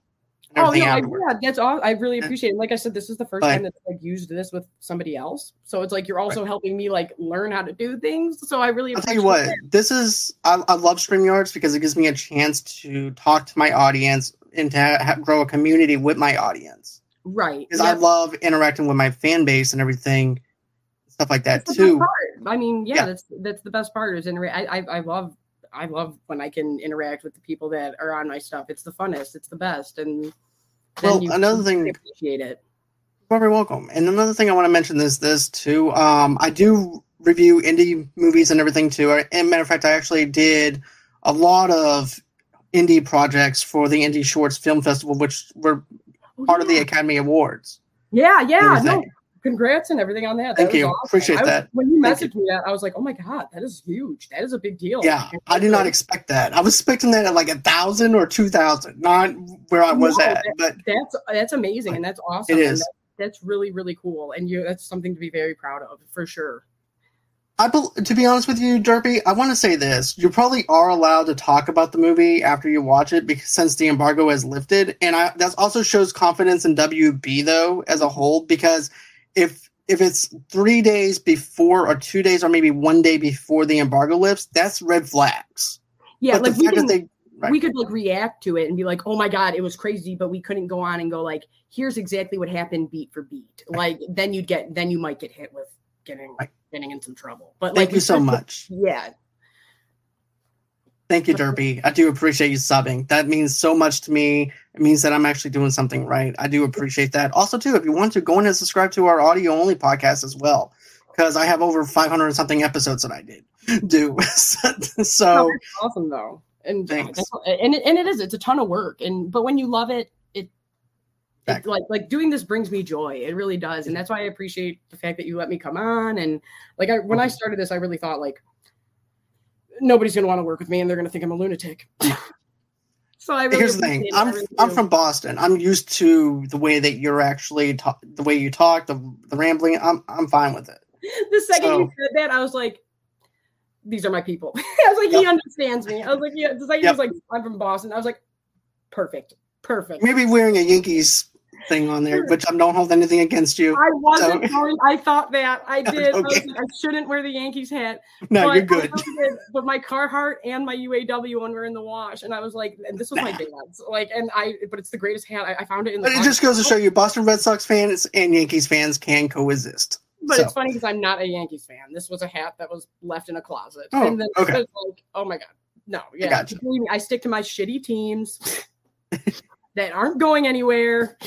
Oh, no, I, yeah, that's all. I really appreciate it. Like I said, this is the first But- time that I've used this with somebody else, so it's like you're also helping me like learn how to do things. So I really I'll tell appreciate you what, it. this is I, I love StreamYards because it gives me a chance to talk to my audience and to ha- grow a community with my audience. Right? Because I love interacting with my fan base and everything, stuff like that That's too. I mean, yeah, Yeah. that's that's the best part is interact. I, I I love I love when I can interact with the people that are on my stuff. It's the funnest. It's the best. And Well, you another thing- appreciate it. You're very welcome. And another thing I want to mention is this too. Um, I do review indie movies and everything too. And matter of fact, I actually did a lot of indie projects for the Indie Shorts Film Festival, which were Oh, part of the. Academy Awards. Yeah, yeah. No, congrats and everything on that. Thank that was you. awesome. Appreciate was- that. When you Thank messaged me that, I was like, oh my god, that is huge. That is a big deal. Yeah, I did not expect that. I was expecting that at like a thousand or two thousand, not where I was No, at. But that's that's amazing and that's awesome. It is. that- that's really really cool, and you that's something to be very proud of for sure. I, to be honest with you, Derpy, I want to say this: you probably are allowed to talk about the movie after you watch it, because since the embargo has lifted, and I, that also shows confidence in WB though as a whole. Because if if it's three days before, or two days, or maybe one day before the embargo lifts, that's red flags. Yeah, but like we can, they right. we could like react to it and be like, oh my god, it was crazy, but we couldn't go on and go like, here's exactly what happened beat for beat. Like then you'd get then you might get hit with getting getting in some trouble. But Thank like you so much. Yeah, Thank you, Derpy. I do appreciate you subbing. That means so much to me. It means that I'm actually doing something right. I do appreciate that. Also, too, if you want to go in and subscribe to our audio only podcast as well, because I have over 500 and something episodes that I did do. So, that's awesome though. And Thanks. and it, and it is it's a ton of work and but when you love it like like doing this brings me joy. It really does. And that's why i appreciate the fact that you let me come on. And like I, when i started this i really thought like nobody's going to want to work with me and they're going to think i'm a lunatic. So i really here's the thing. appreciate it. I I'm, really I'm do. from Boston. I'm used to the way that you're actually, ta- the way you talk, the, the rambling. I'm, I'm fine with it. the second you said that i was like these are my people. I was like he understands me. I was like yeah. The second he was like i'm from boston. I was like perfect. Perfect. Maybe wearing a Yankees thing on there, which I don't hold anything against you. I wasn't So- going. I thought that I did. I, was like, I shouldn't wear the Yankees hat. No, but you're good. did. But my Carhartt and my UAW one were in the wash, and I was like, and this was my dad's. Like, and I, but it's the greatest hat. I, I found it in the. But it just goes to show you, Boston Red Sox fans and Yankees fans can coexist. But so. it's funny because I'm not a Yankees fan. This was a hat that was left in a closet, Oh, and then okay. like, oh my god, no, yeah. gotcha. Believe me, I stick to my shitty teams that aren't going anywhere.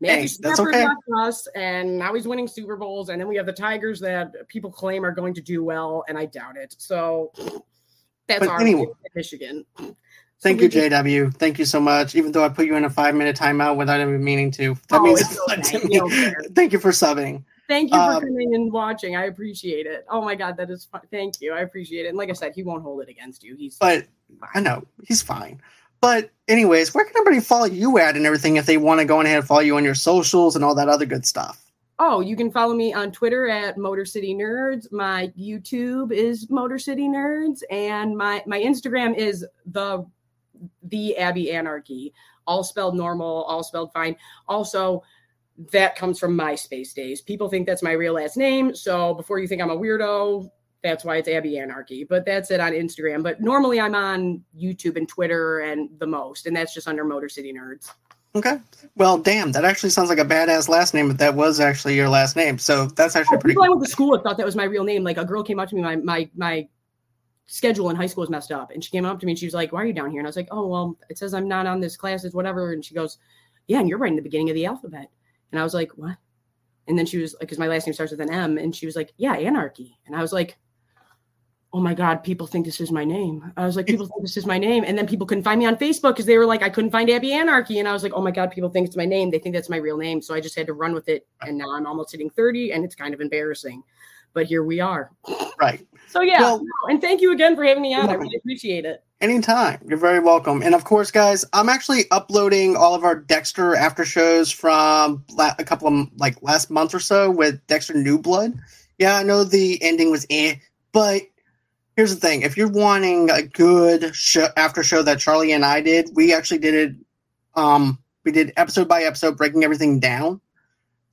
Matthew Hey, that's Stafford okay. left us, and now he's winning Super Bowls. And then we have the Tigers that people claim are going to do well, and I doubt it. So that's But our anyway. Michigan. Thank So you, just- JW. Thank you so much. Even though I put you in a five minute timeout without even meaning to, that Oh, means okay. to me. Thank you for subbing. Thank you for Um, coming and watching. I appreciate it. Oh my god, that is fun. Thank you. I appreciate it. And like I said, he won't hold it against you. He's But I know he's fine. But anyways, where can everybody follow you at and everything if they want to go ahead and follow you on your socials and all that other good stuff? Oh, you can follow me on Twitter at Motor City Nerds. My YouTube is Motor City Nerds, and my my Instagram is the the Abby Anarchy, all spelled normal, all spelled fine. Also, that comes from MySpace days. People think that's my real last name, so before you think I'm a weirdo, that's why it's Abby Anarchy. But that's it on Instagram. But normally I'm on YouTube and Twitter and the most, and that's just under Motor City Nerds. Okay. Well, damn, that actually sounds like a badass last name, but that was actually your last name. So that's actually Oh, pretty people I went to school with thought that was my real name. Like a girl came up to me, my my my schedule in high school was messed up, and she came up to me and she was like, "Why are you down here?" And I was like, "Oh well, it says I'm not on this class, it's whatever." And she goes, "Yeah, and you're right in the beginning of the alphabet." And I was like, "What?" And then she was like, "Because my last name starts with an M," and she was like, "Yeah, Anarchy." And I was like. Oh my God, people think this is my name. I was like, people think this is my name. And then people couldn't find me on Facebook because they were like, I couldn't find Abby Anarchy. And I was like, oh my God, people think it's my name. They think that's my real name. So I just had to run with it. And now I'm almost hitting 30 and it's kind of embarrassing. But here we are. Right. So yeah. Well- no, and thank you again for having me on. I really appreciate it. Anytime. You're very welcome. And of course, guys, I'm actually uploading all of our Dexter after shows from a couple of like last month or so with Dexter New Blood. Yeah, I know the ending was eh, but here's the thing: if you're wanting a good show after show that Charlie and I did, we actually did it um We did episode by episode, breaking everything down.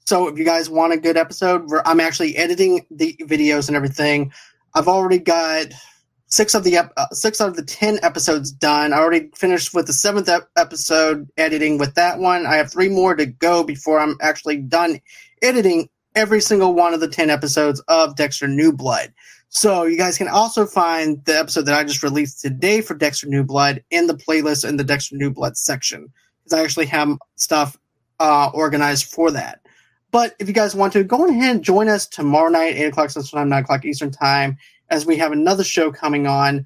So if you guys want a good episode, I'm actually editing the videos and everything. I've already got six of the ep- uh, six out of the ten episodes done. I already finished with the seventh ep- episode editing with that one. I have three more to go before I'm actually done editing every single one of the ten episodes of Dexter New Blood. So you guys can also find the episode that I just released today for Dexter New Blood in the playlist in the Dexter New Blood section because I actually have stuff uh, organized for that. But if you guys want to, go ahead and join us tomorrow night, 8 o'clock Central Time, 9 o'clock Eastern Time, as we have another show coming on.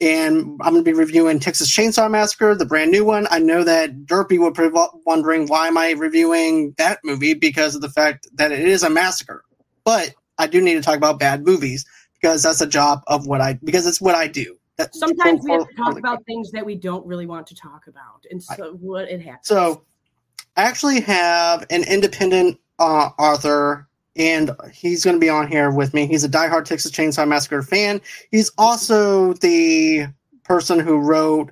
And I'm going to be reviewing Texas Chainsaw Massacre, the brand new one. I know that Derpy would be wondering why am I reviewing that movie because of the fact that it is a massacre. But I do need to talk about bad movies because that's a job of what I because it's what I do. That- Sometimes we have to talk about things that we don't really want to talk about, and so what it happens. So, I actually have an independent uh, author, and he's going to be on here with me. He's a diehard Texas Chainsaw Massacre fan. He's also the person who wrote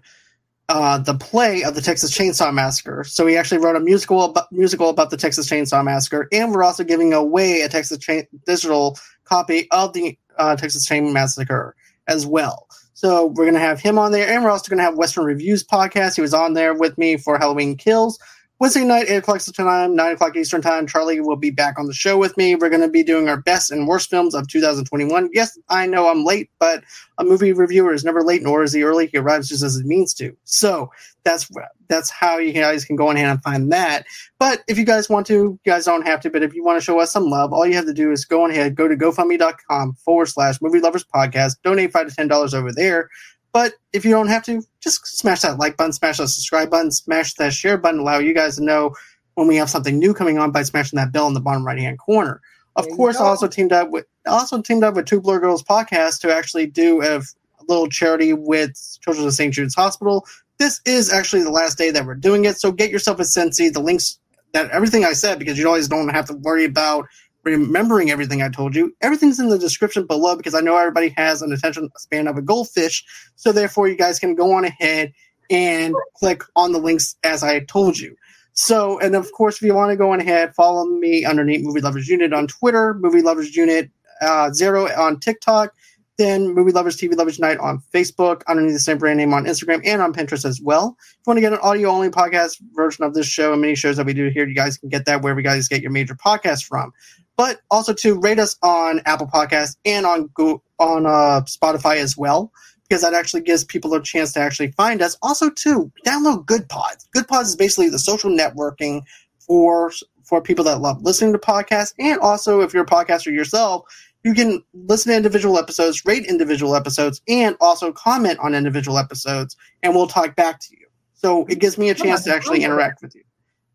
uh, the play of the Texas Chainsaw Massacre. So he actually wrote a musical about, musical about the Texas Chainsaw Massacre, and we're also giving away a Texas Chain digital copy of the uh, Texas Chain Massacre as well. So we're going to have him on there, and we're also going to have Western Reviews podcast. He was on there with me for Halloween Kills. Wednesday night, 8 o'clock Central Time, 9 o'clock Eastern Time. Charlie will be back on the show with me. We're going to be doing our best and worst films of 2021. Yes, I know I'm late, but a movie reviewer is never late, nor is he early. He arrives just as it means to. So that's that's how you guys can go ahead and find that. But if you guys want to, you guys don't have to. But if you want to show us some love, all you have to do is go on ahead, go to GoFundMe.com forward slash Movie Lovers Podcast. Donate five to ten dollars over there. But if you don't have to, just smash that like button, smash that subscribe button, smash that share button, allow you guys to know when we have something new coming on by smashing that bell in the bottom right hand corner. Of There course, I also teamed up with also teamed up with Two Blur Girls podcast to actually do a, a little charity with Children of St. Jude's Hospital. This is actually the last day that we're doing it, so get yourself a Sensi. The links that everything I said because you always don't have to worry about remembering everything I told you. Everything's in the description below because I know everybody has an attention span of a goldfish. So therefore, you guys can go on ahead and click on the links as I told you. So, and of course, if you want to go on ahead, follow me underneath Movie Lovers Unit on Twitter, Movie Lovers Unit uh, Zero on TikTok, then Movie Lovers TV Lovers Night on Facebook, underneath the same brand name on Instagram and on Pinterest as well. If you want to get an audio only podcast version of this show and many shows that we do here, you guys can get that wherever you guys get your major podcasts from. But also to rate us on Apple Podcasts and on Go- on uh, Spotify as well, because that actually gives people a chance to actually find us. Also, to download Good Pods. Good Pods is basically the social networking for for people that love listening to podcasts, and also if you're a podcaster yourself, you can listen to individual episodes, rate individual episodes, and also comment on individual episodes, and we'll talk back to you. So it gives me a chance to actually interact with you.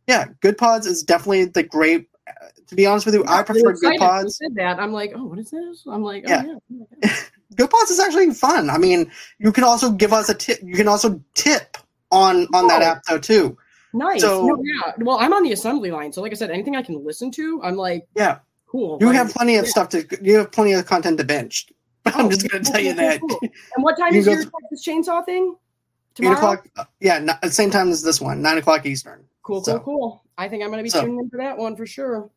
Yeah, Good Pods is definitely the great. uh, To be honest with you, I prefer Good you Pods. Said that I'm like, oh, what is this? I'm like, Yeah. oh yeah. oh my Good Pods is actually fun. I mean, you can also give us a tip. You can also tip on on that Oh. app though too. Nice. So- no, yeah. Well, I'm on the assembly line, so like I said, anything I can listen to, I'm like, Yeah, cool. you have plenty of stuff to. You have plenty of content to bench. I'm just going to tell you cool, that. cool, cool. And what time You is your th- Texas chainsaw thing? Eight Tomorrow. o'clock. uh, Yeah, n- at the same time as this one, nine o'clock Eastern. Cool, So- cool, cool. I think I'm gonna be So- tuning in for that one for sure.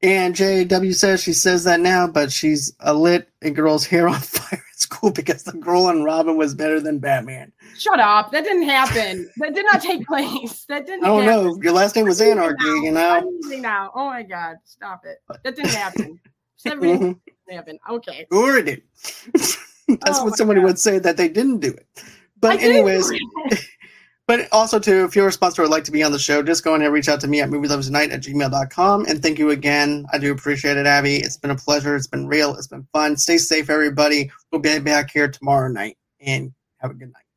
And JW says she says that now, but she's a lit a girl's hair on fire at school because the girl on Robin was better than Batman. Shut up. That didn't happen. that did not take place. That didn't I don't happen. know. Your last name was Anarchy, leaving you know. Now. Oh my god. Stop it. That didn't happen. Mhm. didn't happen. Okay. Or it did. That's Oh what somebody God. would say that they didn't do it. I But did. anyways, but also too, if you're a sponsor or would like to be on the show, just go ahead and reach out to me at movieloversnight at gmail.com. And thank you again. I do appreciate it, Abby. It's been a pleasure. It's been real. It's been fun. Stay safe, everybody. We'll be back here tomorrow night and have a good night.